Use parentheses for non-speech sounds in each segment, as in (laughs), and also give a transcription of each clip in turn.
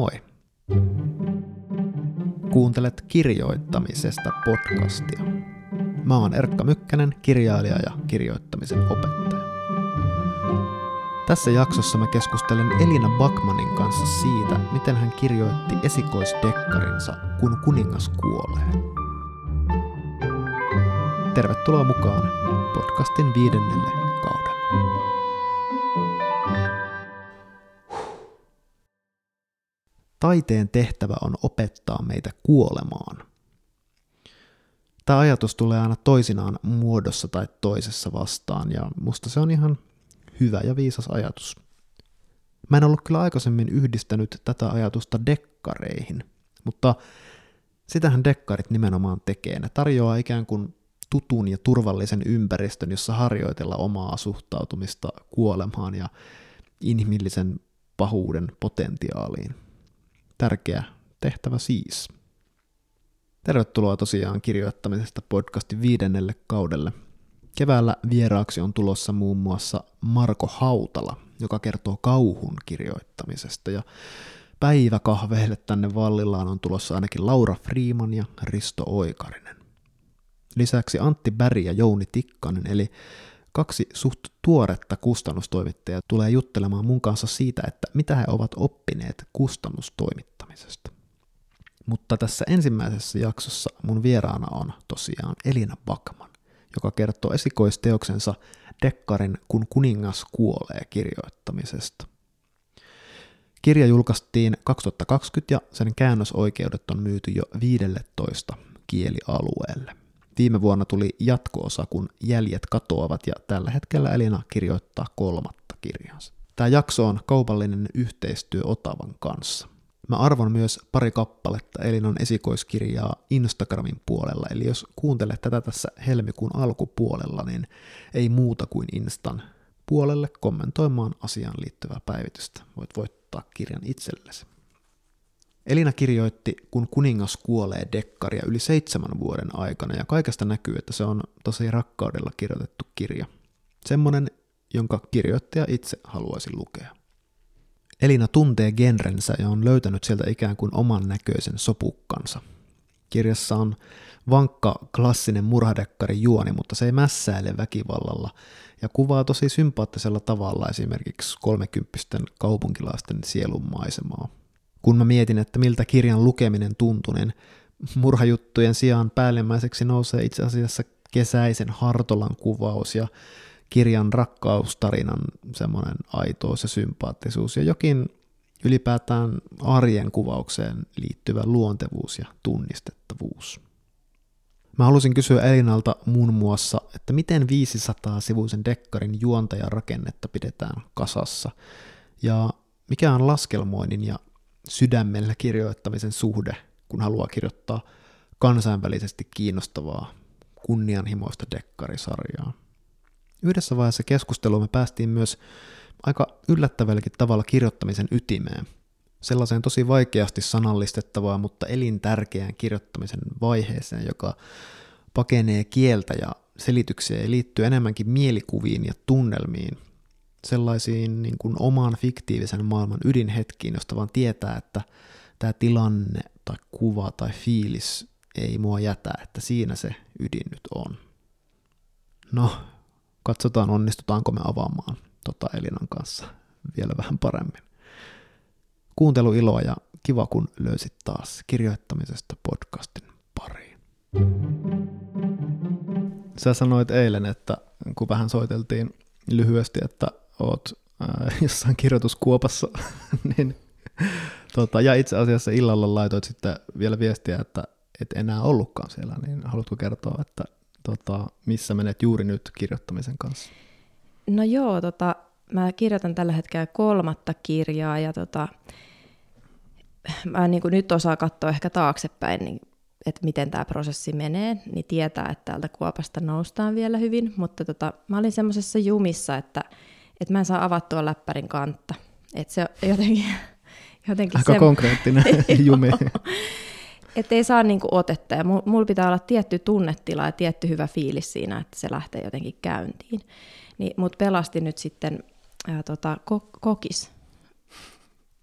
moi! Kuuntelet kirjoittamisesta podcastia. Mä oon Erkka Mykkänen, kirjailija ja kirjoittamisen opettaja. Tässä jaksossa mä keskustelen Elina Bakmanin kanssa siitä, miten hän kirjoitti esikoisdekkarinsa Kun kuningas kuolee. Tervetuloa mukaan podcastin viidennelle kaudelle. Taiteen tehtävä on opettaa meitä kuolemaan. Tämä ajatus tulee aina toisinaan muodossa tai toisessa vastaan, ja musta se on ihan hyvä ja viisas ajatus. Mä en ollut kyllä aikaisemmin yhdistänyt tätä ajatusta dekkareihin, mutta sitähän dekkarit nimenomaan tekee. Ne tarjoaa ikään kuin tutun ja turvallisen ympäristön, jossa harjoitella omaa suhtautumista kuolemaan ja inhimillisen pahuuden potentiaaliin. Tärkeä tehtävä siis. Tervetuloa tosiaan kirjoittamisesta podcastin viidennelle kaudelle. Keväällä vieraaksi on tulossa muun muassa Marko Hautala, joka kertoo kauhun kirjoittamisesta. Ja päiväkahveille tänne Vallillaan on tulossa ainakin Laura Freeman ja Risto Oikarinen. Lisäksi Antti Bäri ja Jouni Tikkanen, eli kaksi suht tuoretta kustannustoimittajaa tulee juttelemaan mun kanssa siitä, että mitä he ovat oppineet kustannustoimittamisesta. Mutta tässä ensimmäisessä jaksossa mun vieraana on tosiaan Elina Bakman, joka kertoo esikoisteoksensa Dekkarin Kun kuningas kuolee kirjoittamisesta. Kirja julkaistiin 2020 ja sen käännösoikeudet on myyty jo 15 kielialueelle. Viime vuonna tuli jatko-osa, kun jäljet katoavat ja tällä hetkellä Elina kirjoittaa kolmatta kirjansa. Tämä jakso on kaupallinen yhteistyö Otavan kanssa. Mä arvon myös pari kappaletta Elinan esikoiskirjaa Instagramin puolella, eli jos kuuntelet tätä tässä helmikuun alkupuolella, niin ei muuta kuin Instan puolelle kommentoimaan asiaan liittyvää päivitystä. Voit voittaa kirjan itsellesi. Elina kirjoitti Kun kuningas kuolee dekkaria yli seitsemän vuoden aikana ja kaikesta näkyy, että se on tosi rakkaudella kirjoitettu kirja. Semmonen, jonka kirjoittaja itse haluaisi lukea. Elina tuntee genrensä ja on löytänyt sieltä ikään kuin oman näköisen sopukkansa. Kirjassa on vankka klassinen murhadekkari juoni, mutta se ei mässäile väkivallalla ja kuvaa tosi sympaattisella tavalla esimerkiksi kolmekymppisten kaupunkilaisten sielunmaisemaa. Kun mä mietin, että miltä kirjan lukeminen tuntui, niin murhajuttujen sijaan päällimmäiseksi nousee itse asiassa kesäisen Hartolan kuvaus ja kirjan rakkaustarinan semmoinen aitous ja sympaattisuus ja jokin ylipäätään arjen kuvaukseen liittyvä luontevuus ja tunnistettavuus. Mä halusin kysyä Elinalta muun muassa, että miten 500-sivuisen dekkarin juonta ja rakennetta pidetään kasassa, ja mikä on laskelmoinnin ja sydämellä kirjoittamisen suhde, kun haluaa kirjoittaa kansainvälisesti kiinnostavaa, kunnianhimoista dekkarisarjaa. Yhdessä vaiheessa keskustelua me päästiin myös aika yllättävälläkin tavalla kirjoittamisen ytimeen. Sellaiseen tosi vaikeasti sanallistettavaa, mutta elintärkeään kirjoittamisen vaiheeseen, joka pakenee kieltä ja selityksiä ja liittyy enemmänkin mielikuviin ja tunnelmiin, sellaisiin niin kuin oman fiktiivisen maailman ydinhetkiin, josta vaan tietää, että tämä tilanne tai kuva tai fiilis ei mua jätä, että siinä se ydin nyt on. No, katsotaan onnistutaanko me avaamaan tota Elinan kanssa vielä vähän paremmin. Kuuntelu iloa ja kiva kun löysit taas kirjoittamisesta podcastin pariin. Sä sanoit eilen, että kun vähän soiteltiin lyhyesti, että oot äh, (laughs) jossain kirjoituskuopassa, (laughs) niin tota, ja itse asiassa illalla laitoit sitten vielä viestiä, että et enää ollutkaan siellä, niin haluatko kertoa, että tota, missä menet juuri nyt kirjoittamisen kanssa? No joo, tota, mä kirjoitan tällä hetkellä kolmatta kirjaa ja tota, mä niin kuin nyt osaa katsoa ehkä taaksepäin, niin, että miten tämä prosessi menee, niin tietää, että täältä kuopasta noustaan vielä hyvin, mutta tota, mä olin semmoisessa jumissa, että, että mä en saa avattua läppärin kantta. Että se jotenkin, (laughs) jotenkin Aika se... konkreettinen (laughs) jumi. Että ei saa niinku otetta ja mulla pitää olla tietty tunnetila ja tietty hyvä fiilis siinä, että se lähtee jotenkin käyntiin. Niin mut pelasti nyt sitten ää, tota, ko- kokis.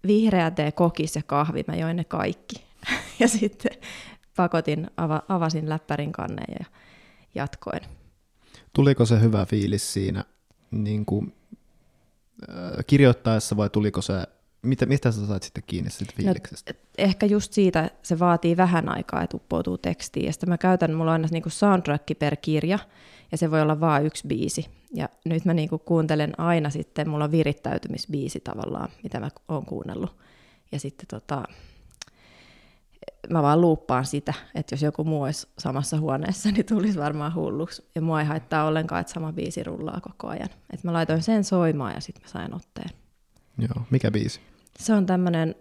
vihreä tee, kokis ja kahvi, mä join ne kaikki. (laughs) ja sitten pakotin, ava, avasin läppärin kannen ja jatkoin. Tuliko se hyvä fiilis siinä niin kuin, kirjoittaessa vai tuliko se, mitä, mistä sä sait sitten kiinni siitä no, fiiliksestä? No, ehkä just siitä se vaatii vähän aikaa, että uppoutuu tekstiin. Ja sitten mä käytän, mulla on aina niin kuin soundtrack per kirja, ja se voi olla vain yksi biisi. Ja nyt mä niin kuin kuuntelen aina sitten, mulla on virittäytymisbiisi tavallaan, mitä mä oon kuunnellut. Ja sitten tota, mä vaan luuppaan sitä, että jos joku muu olisi samassa huoneessa, niin tulisi varmaan hulluksi. Ja mua ei haittaa ollenkaan, että sama biisi rullaa koko ajan. Et mä laitoin sen soimaan ja sitten mä sain otteen. Joo, mikä biisi? Se on tämmönen,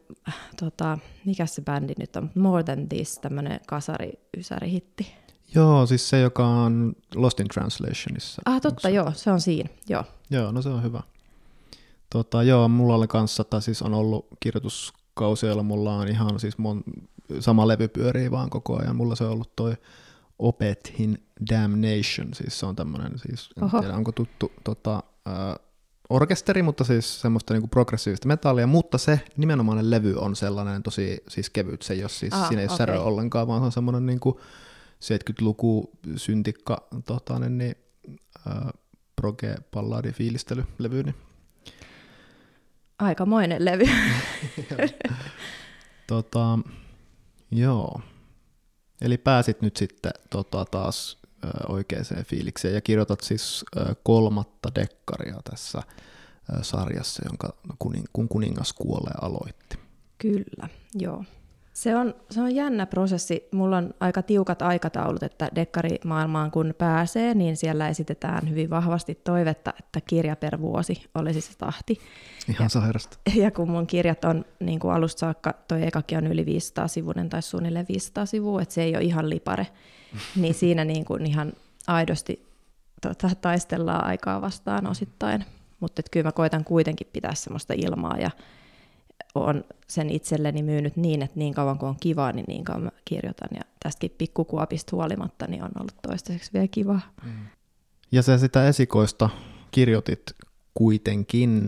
tota, mikä se bändi nyt on, More Than This, tämmönen kasari-ysäri-hitti. Joo, siis se, joka on Lost in Translationissa. Ah, totta, se? joo, se on siinä, joo. Joo, no se on hyvä. Tota, joo, mulla oli kanssa, tai siis on ollut kirjoituskausia, joilla mulla on ihan siis mon, sama levy pyörii vaan koko ajan. Mulla se on ollut toi Opethin Damnation, siis se on tämmöinen, siis en Oho. tiedä onko tuttu tota, äh, orkesteri, mutta siis semmoista niinku progressiivista metallia, mutta se nimenomainen levy on sellainen tosi siis kevyt, se ei ole siis, ah, siinä ei okay. särö ollenkaan, vaan se on semmoinen niinku 70-luku syntikka tota, niin, äh, proge palladi fiilistelylevy. Niin. Aikamoinen levy. (laughs) tota, Joo. Eli pääsit nyt sitten tota, taas oikeaan fiilikseen ja kirjoitat siis kolmatta dekkaria tässä sarjassa, jonka kun kuningas kuolee aloitti. Kyllä, joo. Se on, se on jännä prosessi. Mulla on aika tiukat aikataulut, että dekkarimaailmaan kun pääsee, niin siellä esitetään hyvin vahvasti toivetta, että kirja per vuosi olisi se tahti. Ihan ja, sairasta. (laughs) Ja kun mun kirjat on niin kuin alusta saakka, toi ekakin on yli 500 sivunen tai suunnilleen 500 sivua, että se ei ole ihan lipare, (laughs) niin siinä niin kuin ihan aidosti tota, taistellaan aikaa vastaan osittain. Mutta kyllä mä koitan kuitenkin pitää semmoista ilmaa ja olen sen itselleni myynyt niin, että niin kauan kuin on kivaa, niin niin kauan mä kirjoitan. Ja tästäkin pikkukuopista huolimatta niin on ollut toistaiseksi vielä kivaa. Mm. Ja sä sitä esikoista kirjoitit kuitenkin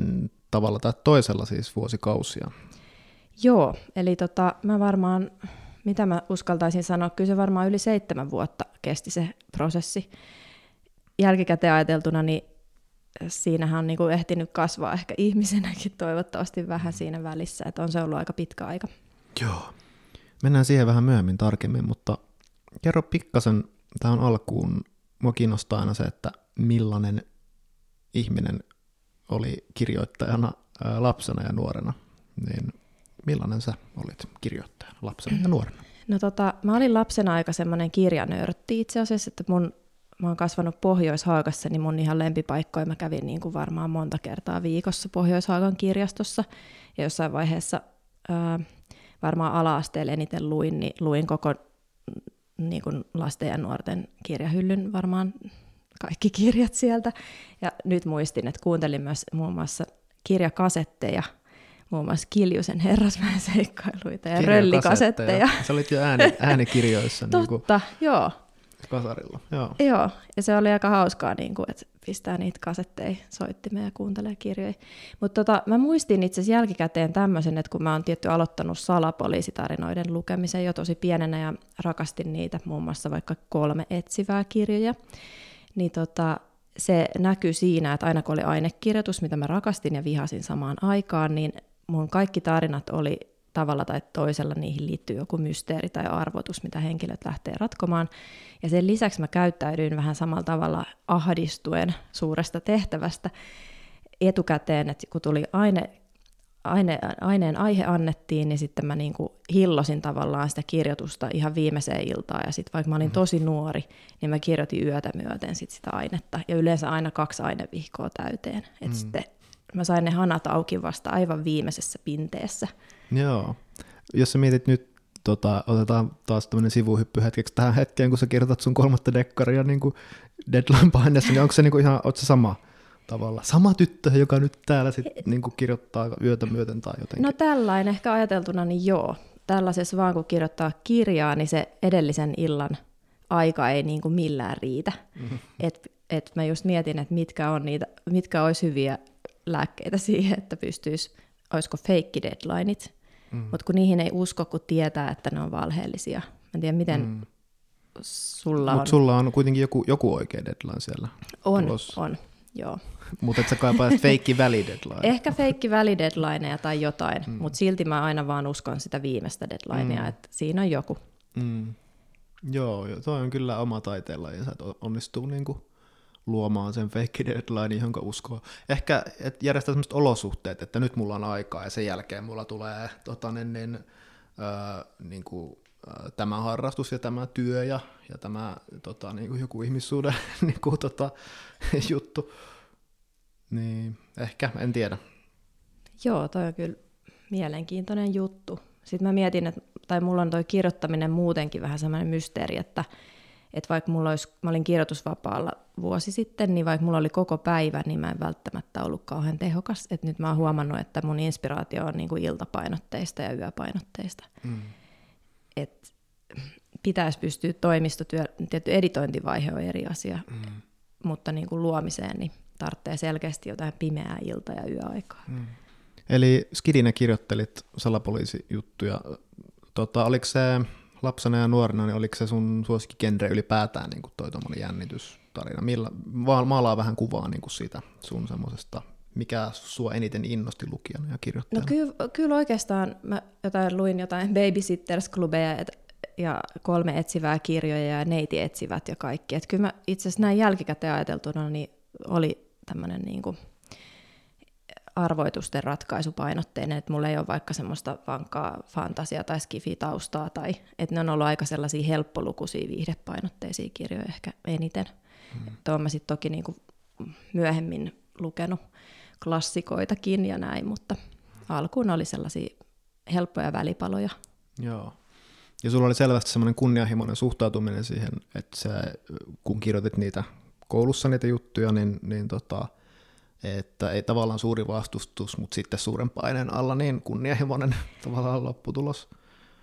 tavalla tai toisella siis vuosikausia. Joo, eli tota, mä varmaan, mitä mä uskaltaisin sanoa, kyllä se varmaan yli seitsemän vuotta kesti se prosessi. Jälkikäteen ajateltuna, niin siinähän on niin kuin ehtinyt kasvaa ehkä ihmisenäkin toivottavasti vähän siinä välissä, että on se ollut aika pitkä aika. Joo. Mennään siihen vähän myöhemmin tarkemmin, mutta kerro pikkasen tähän alkuun. Mua kiinnostaa aina se, että millainen ihminen oli kirjoittajana ää, lapsena ja nuorena. Niin millainen sä olit kirjoittajana lapsena ja nuorena? No tota, mä olin lapsena aika semmoinen kirjanörtti itse asiassa, että mun mä oon kasvanut Pohjois-Haagassa, niin mun ihan lempipaikkoja mä kävin niin kuin varmaan monta kertaa viikossa Pohjois-Haagan kirjastossa. Ja jossain vaiheessa ää, varmaan ala-asteella eniten luin, niin luin koko niin kuin lasten ja nuorten kirjahyllyn varmaan kaikki kirjat sieltä. Ja nyt muistin, että kuuntelin myös muun muassa kirjakasetteja, muun muassa Kiljusen herrasmäen seikkailuita ja röllikasetteja. Se olit jo ääni, (laughs) äänikirjoissa. Totta, niin kuin... joo. Kasarilla, joo. Joo, ja se oli aika hauskaa, niin kuin, että pistää niitä kasetteja soittimeen ja kuuntelee kirjoja. Mutta tota, mä muistin itse asiassa jälkikäteen tämmöisen, että kun mä oon tietty aloittanut salapoliisitarinoiden lukemisen jo tosi pienenä ja rakastin niitä, muun muassa vaikka kolme etsivää kirjoja, niin tota, se näkyy siinä, että aina kun oli ainekirjoitus, mitä mä rakastin ja vihasin samaan aikaan, niin mun kaikki tarinat oli tavalla tai toisella niihin liittyy joku mysteeri tai arvotus, mitä henkilöt lähtee ratkomaan. Ja sen lisäksi mä käyttäydyin vähän samalla tavalla ahdistuen suuresta tehtävästä etukäteen, että kun tuli aine, aine, aineen aihe annettiin, niin sitten mä niin kuin hillosin tavallaan sitä kirjoitusta ihan viimeiseen iltaan. Ja sitten vaikka mä olin mm-hmm. tosi nuori, niin mä kirjoitin yötä myöten sit sitä ainetta. Ja yleensä aina kaksi ainevihkoa täyteen. Että mm. sitten mä sain ne hanat auki vasta aivan viimeisessä pinteessä. Joo. Jos sä mietit nyt, tota, otetaan taas tämmöinen sivuhyppy hetkeksi tähän hetkeen, kun sä kirjoitat sun kolmatta dekkaria niin kuin deadline-paineessa, niin onko se niin kuin ihan, se sama tavalla? Sama tyttö, joka nyt täällä sit (laughs) niin kuin kirjoittaa yötä myöten tai jotenkin? No tällainen ehkä ajateltuna, niin joo. Tällaisessa vaan kun kirjoittaa kirjaa, niin se edellisen illan aika ei niin kuin millään riitä. Mm-hmm. Et, et mä just mietin, että mitkä, on niitä, mitkä olisi hyviä lääkkeitä siihen, että pystyisi olisiko fake deadlineit, mm. mutta kun niihin ei usko, kun tietää, että ne on valheellisia. Mä en tiedä, miten mm. sulla Mut on. sulla on kuitenkin joku, joku oikea deadline siellä. On, tulos. on, joo. (laughs) mutta et sä kaipaat (laughs) feikki välideadline. Ehkä feikki välideadlineja tai jotain, mm. mutta silti mä aina vaan uskon sitä viimeistä deadlinea, mm. että siinä on joku. Mm. Joo, toi on kyllä oma taiteella ja sä onnistuu niinku luomaan sen fake deadline, johon uskoo. Ehkä et järjestää sellaiset olosuhteet, että nyt mulla on aikaa ja sen jälkeen mulla tulee tota, niin, niin, äh, niin kuin, tämä harrastus ja tämä työ ja, ja tämä tota, niin kuin joku ihmissuuden (laughs) niin kuin, tota, juttu. Niin, ehkä, en tiedä. Joo, toi on kyllä mielenkiintoinen juttu. Sitten mä mietin, että, tai mulla on toi kirjoittaminen muutenkin vähän semmoinen mysteeri, että, että vaikka mulla olisi, mä olin kirjoitusvapaalla vuosi sitten, niin vaikka mulla oli koko päivä, niin mä en välttämättä ollut kauhean tehokas. Että nyt mä oon huomannut, että mun inspiraatio on niin kuin iltapainotteista ja yöpainotteista. Mm. Et pitäisi pystyä toimistotyö, tietty editointivaihe on eri asia, mm. mutta niin kuin luomiseen niin tarvitsee selkeästi jotain pimeää ilta- ja yöaikaa. Mm. Eli Skidinä kirjoittelit salapoliisijuttuja. Tota, oliko se lapsena ja nuorena, niin oliko se sun suosikkigenre ylipäätään niin kuin toi jännitystarina? Millä, maalaa vähän kuvaa niin kuin siitä sun semmoisesta, mikä sua eniten innosti lukijana ja kirjoittajana? No kyllä, kyllä oikeastaan mä jotain, luin jotain babysitters-klubeja ja kolme etsivää kirjoja ja neiti etsivät ja kaikki. Et kyllä mä itse asiassa näin jälkikäteen ajateltuna niin oli tämmöinen niin kuin arvoitusten ratkaisupainotteinen, että mulla ei ole vaikka semmoista vankkaa fantasia- tai skifitaustaa, tai että ne on ollut aika sellaisia helppolukuisia viihdepainotteisia kirjoja ehkä eniten. Mm. Tuon mä sitten toki niinku myöhemmin lukenut klassikoitakin ja näin, mutta alkuun oli sellaisia helppoja välipaloja. Joo. Ja sulla oli selvästi semmoinen kunnianhimoinen suhtautuminen siihen, että sä, kun kirjoitit niitä koulussa niitä juttuja, niin, niin tota, että ei tavallaan suuri vastustus, mutta sitten suuren paineen alla niin kunnianhimoinen (laughs) tavallaan lopputulos.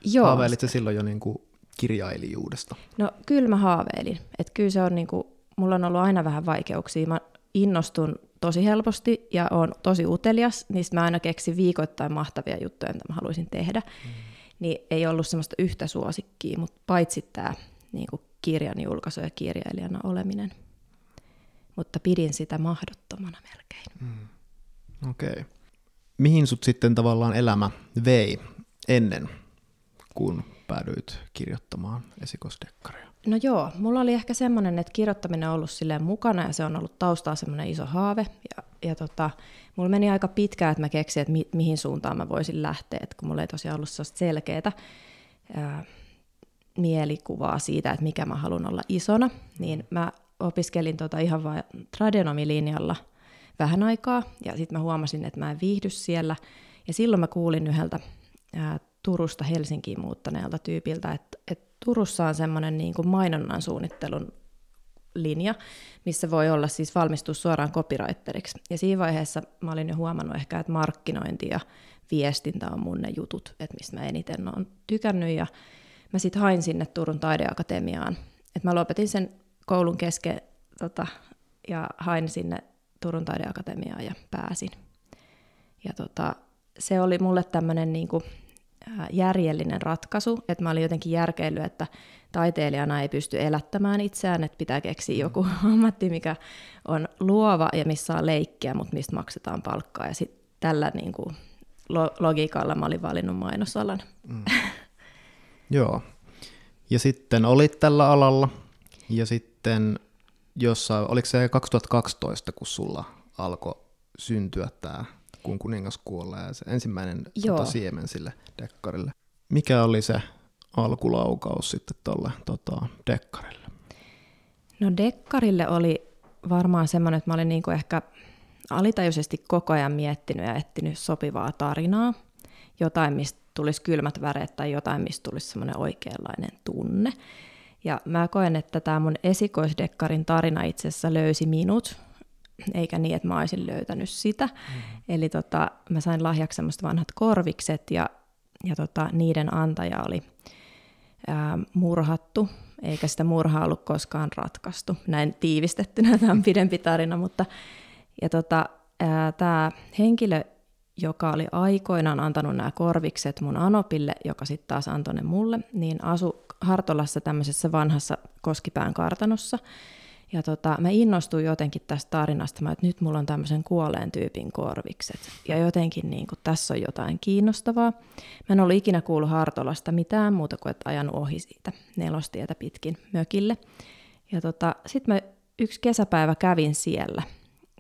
Joo. Haaveilit se silloin jo niin kuin kirjailijuudesta? No kyllä mä haaveilin. Että kyllä se on niin kuin, mulla on ollut aina vähän vaikeuksia. Mä innostun tosi helposti ja on tosi utelias, niin mä aina keksin viikoittain mahtavia juttuja, mitä mä haluaisin tehdä. Mm. Niin ei ollut semmoista yhtä suosikkia, mutta paitsi tämä niin kuin kirjan julkaisu ja kirjailijana oleminen – mutta pidin sitä mahdottomana melkein. Mm. Okei. Okay. Mihin sut sitten tavallaan elämä vei ennen, kun päädyit kirjoittamaan esikosdekkaria? No joo, mulla oli ehkä semmoinen, että kirjoittaminen on ollut silleen mukana ja se on ollut taustaa semmoinen iso haave. Ja, ja tota, mulla meni aika pitkään, että mä keksin, että mi- mihin suuntaan mä voisin lähteä, että kun mulla ei tosiaan ollut sellaista selkeää ää, mielikuvaa siitä, että mikä mä haluan olla isona, niin mä opiskelin tota ihan vain tradenomilinjalla vähän aikaa, ja sitten mä huomasin, että mä en viihdy siellä. Ja silloin mä kuulin yhdeltä ää, Turusta Helsinkiin muuttaneelta tyypiltä, että, että Turussa on semmoinen niin kuin mainonnan suunnittelun linja, missä voi olla siis valmistua suoraan copywriteriksi. Ja siinä vaiheessa mä olin jo huomannut ehkä, että markkinointi ja viestintä on mun ne jutut, että mistä mä eniten olen tykännyt. Ja mä sitten hain sinne Turun taideakatemiaan. että mä lopetin sen koulun kesken tota, ja hain sinne Turun taideakatemiaan ja pääsin. Ja tota, se oli mulle tämmöinen niin järjellinen ratkaisu, että mä olin jotenkin järkeillyt, että taiteilijana ei pysty elättämään itseään, että pitää keksiä joku mm. (laughs) ammatti, mikä on luova ja missä on leikkiä, mutta mistä maksetaan palkkaa. Ja sitten tällä niin kuin, lo- logiikalla mä olin valinnut mainosalan. Mm. (laughs) Joo. Ja sitten olit tällä alalla ja sitten sitten jossa, oliko se 2012, kun sulla alkoi syntyä tämä Kun kuningas kuolee ja se ensimmäinen tota, siemen sille dekkarille. Mikä oli se alkulaukaus sitten tuolle tota, dekkarille? No dekkarille oli varmaan semmoinen, että mä olin niinku ehkä alitajuisesti koko ajan miettinyt ja etsinyt sopivaa tarinaa. Jotain, mistä tulisi kylmät väreet tai jotain, mistä tulisi semmoinen oikeanlainen tunne. Ja mä koen, että tämä mun esikoisdekkarin tarina itse asiassa löysi minut, eikä niin, että mä olisin löytänyt sitä. Mm-hmm. Eli tota, mä sain lahjaksi semmoiset vanhat korvikset ja, ja tota, niiden antaja oli ää, murhattu, eikä sitä murhaa ollut koskaan ratkaistu. Näin tiivistettynä tämä on pidempi tarina, mutta ja tota, tämä henkilö joka oli aikoinaan antanut nämä korvikset mun Anopille, joka sitten taas antoi ne mulle, niin asu Hartolassa tämmöisessä vanhassa koskipään kartanossa. Ja tota, mä innostuin jotenkin tästä tarinasta, mä, että nyt mulla on tämmöisen kuolleen tyypin korvikset. Ja jotenkin niin kuin, tässä on jotain kiinnostavaa. Mä en ollut ikinä kuullut Hartolasta mitään muuta kuin, että ajan ohi siitä nelostietä pitkin mökille. Ja tota, sitten mä yksi kesäpäivä kävin siellä.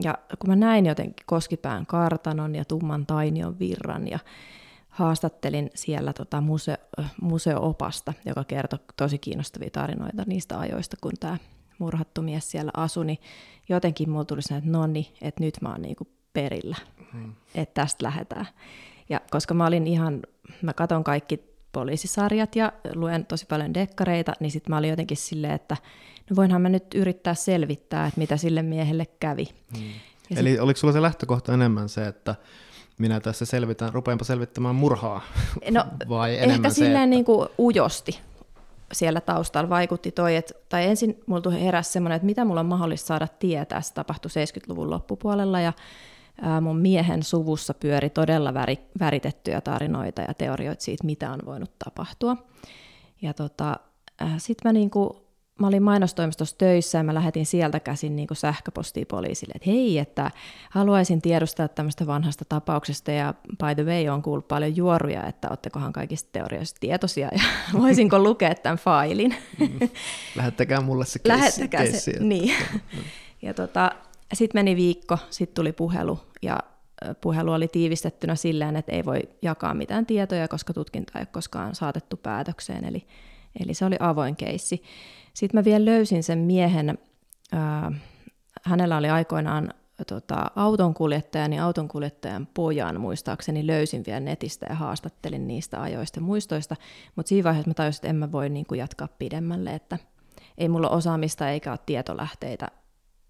Ja kun mä näin jotenkin Koskipään kartanon ja Tumman Tainion virran ja haastattelin siellä tota museo- museo-opasta, joka kertoi tosi kiinnostavia tarinoita niistä ajoista, kun tämä murhattu mies siellä asui, niin jotenkin mulla tuli sellainen, että no niin, että nyt mä oon niinku perillä, hmm. että tästä lähdetään. Ja koska mä olin ihan, mä katon kaikki poliisisarjat ja luen tosi paljon dekkareita, niin sitten mä olin jotenkin silleen, että no voinhan mä nyt yrittää selvittää, että mitä sille miehelle kävi. Hmm. Eli sit... oliko sulla se lähtökohta enemmän se, että minä tässä selvitän, rupeanpa selvittämään murhaa, (laughs) no, (laughs) vai enemmän ehkä se, silleen että... niin kuin ujosti siellä taustalla vaikutti toi, että, tai ensin mulla heräsi semmoinen, että mitä mulla on mahdollista saada tietää, se tapahtui 70-luvun loppupuolella, ja mun miehen suvussa pyöri todella väri, väritettyjä tarinoita ja teorioita siitä, mitä on voinut tapahtua. Ja tota, sitten mä niinku mä olin mainostoimistossa töissä ja mä lähetin sieltä käsin niin kuin sähköpostia poliisille, että hei, että haluaisin tiedustaa tämmöistä vanhasta tapauksesta ja by the way on kuullut paljon juoruja, että ottekohan kaikista teorioista tietoisia ja (laughs) voisinko lukea tämän failin. Mm. Lähettäkää mulle se keissi. Lähettäkää keissi, se, että... niin. ja tota, sitten meni viikko, sitten tuli puhelu ja puhelu oli tiivistettynä silleen, että ei voi jakaa mitään tietoja, koska tutkinta ei ole koskaan saatettu päätökseen, eli, eli se oli avoin keissi. Sitten mä vielä löysin sen miehen, hänellä oli aikoinaan tota, autonkuljettajan ja autonkuljettajan pojan muistaakseni löysin vielä netistä ja haastattelin niistä ajoista muistoista, mutta siinä vaiheessa mä tajusin, että en mä voi niin kuin, jatkaa pidemmälle, että ei mulla osaamista eikä ole tietolähteitä,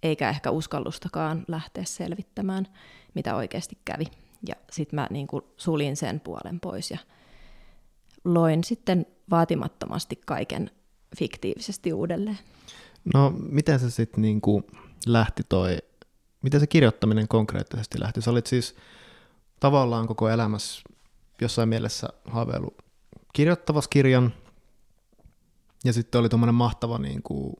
eikä ehkä uskallustakaan lähteä selvittämään, mitä oikeasti kävi. Ja sitten mä niin kuin, sulin sen puolen pois ja loin sitten vaatimattomasti kaiken fiktiivisesti uudelleen. No miten se sitten niinku lähti toi, miten se kirjoittaminen konkreettisesti lähti? Sä olit siis tavallaan koko elämässä jossain mielessä haaveillut kirjoittavas kirjan, ja sitten oli tuommoinen mahtava niin kuin,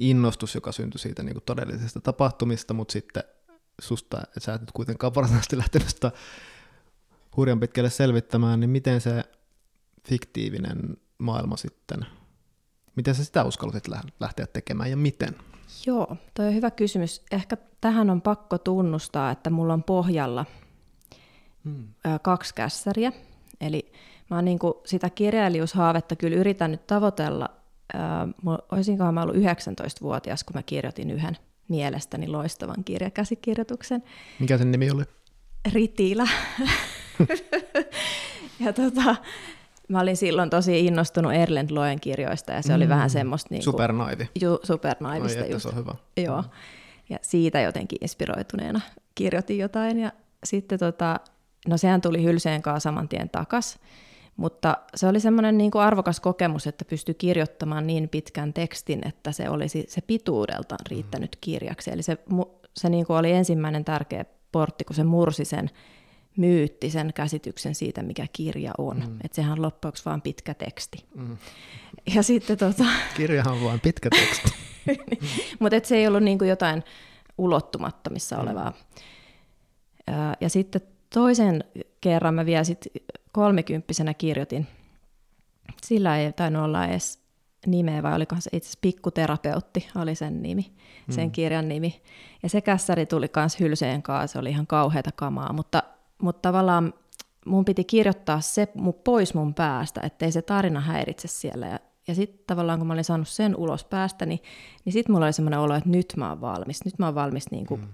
innostus, joka syntyi siitä niin kuin, todellisesta tapahtumista, mutta sitten susta, että sä et nyt kuitenkaan varsinaisesti lähtenyt sitä hurjan pitkälle selvittämään, niin miten se fiktiivinen maailma sitten Miten sä sitä uskallutit lähteä tekemään ja miten? Joo, toi on hyvä kysymys. Ehkä tähän on pakko tunnustaa, että mulla on pohjalla hmm. kaksi kässäriä. Eli mä oon niinku sitä kirjailijuushaavetta kyllä yritän nyt tavoitella. Olisinkohan mä ollut 19-vuotias, kun mä kirjoitin yhden mielestäni loistavan kirjakäsikirjoituksen. Mikä sen nimi oli? Ritilä. (laughs) ja tota, Mä olin silloin tosi innostunut Erlend Loen kirjoista ja se mm. oli vähän semmoista... Niin kuin, supernaivi. Ju, supernaivista Ai, just. se on hyvä. Joo. Ja siitä jotenkin inspiroituneena kirjoitin jotain ja sitten tota, no sehän tuli hylseen kanssa saman tien takas, mutta se oli semmoinen niin kuin arvokas kokemus, että pystyi kirjoittamaan niin pitkän tekstin, että se olisi se pituudeltaan riittänyt kirjaksi. Eli se, se niin kuin oli ensimmäinen tärkeä portti, kun se mursi sen myyttisen käsityksen siitä, mikä kirja on. Mm. Että sehän on loppujen vaan pitkä teksti. Mm. Ja sitten tota... (laughs) Kirjahan on vain pitkä teksti. (laughs) Mutta se ei ollut niinku jotain ulottumattomissa mm. olevaa. Ja sitten toisen kerran mä vielä sit kolmikymppisenä kirjoitin. Sillä ei tainnut olla edes nimeä, vai olikohan se itse asiassa pikkuterapeutti, oli sen nimi, sen mm. kirjan nimi. Ja se kässäri tuli myös hylseen kanssa, se oli ihan kauheata kamaa, mutta mutta tavallaan mun piti kirjoittaa se pois mun päästä, ettei se tarina häiritse siellä. Ja, ja sitten tavallaan kun mä olin saanut sen ulos päästä, niin, niin sitten mulla oli semmoinen olo, että nyt mä oon valmis. Nyt mä oon valmis niin kuin mm.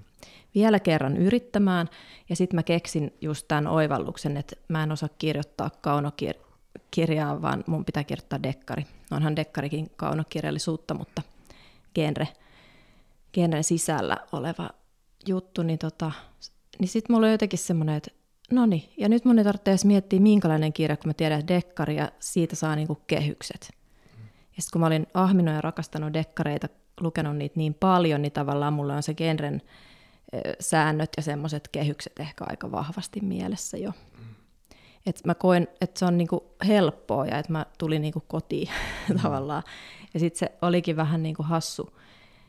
Vielä kerran yrittämään. Ja sitten mä keksin just tämän oivalluksen, että mä en osaa kirjoittaa kaunokirjaa, vaan mun pitää kirjoittaa dekkari. Onhan dekkarikin kaunokirjallisuutta, mutta genre, genre sisällä oleva juttu, niin tota, niin sitten mulla oli jotenkin semmoinen, että no niin, ja nyt mun ei tarvitse edes miettiä, minkälainen kirja, kun mä tiedän, että dekkari ja siitä saa niinku kehykset. Ja sitten kun mä olin ahminut ja rakastanut dekkareita, lukenut niitä niin paljon, niin tavallaan mulla on se genren säännöt ja semmoiset kehykset ehkä aika vahvasti mielessä jo. Et mä koen, että se on niinku helppoa ja että mä tulin niinku kotiin (laughs) mm. tavallaan. Ja sitten se olikin vähän niinku hassu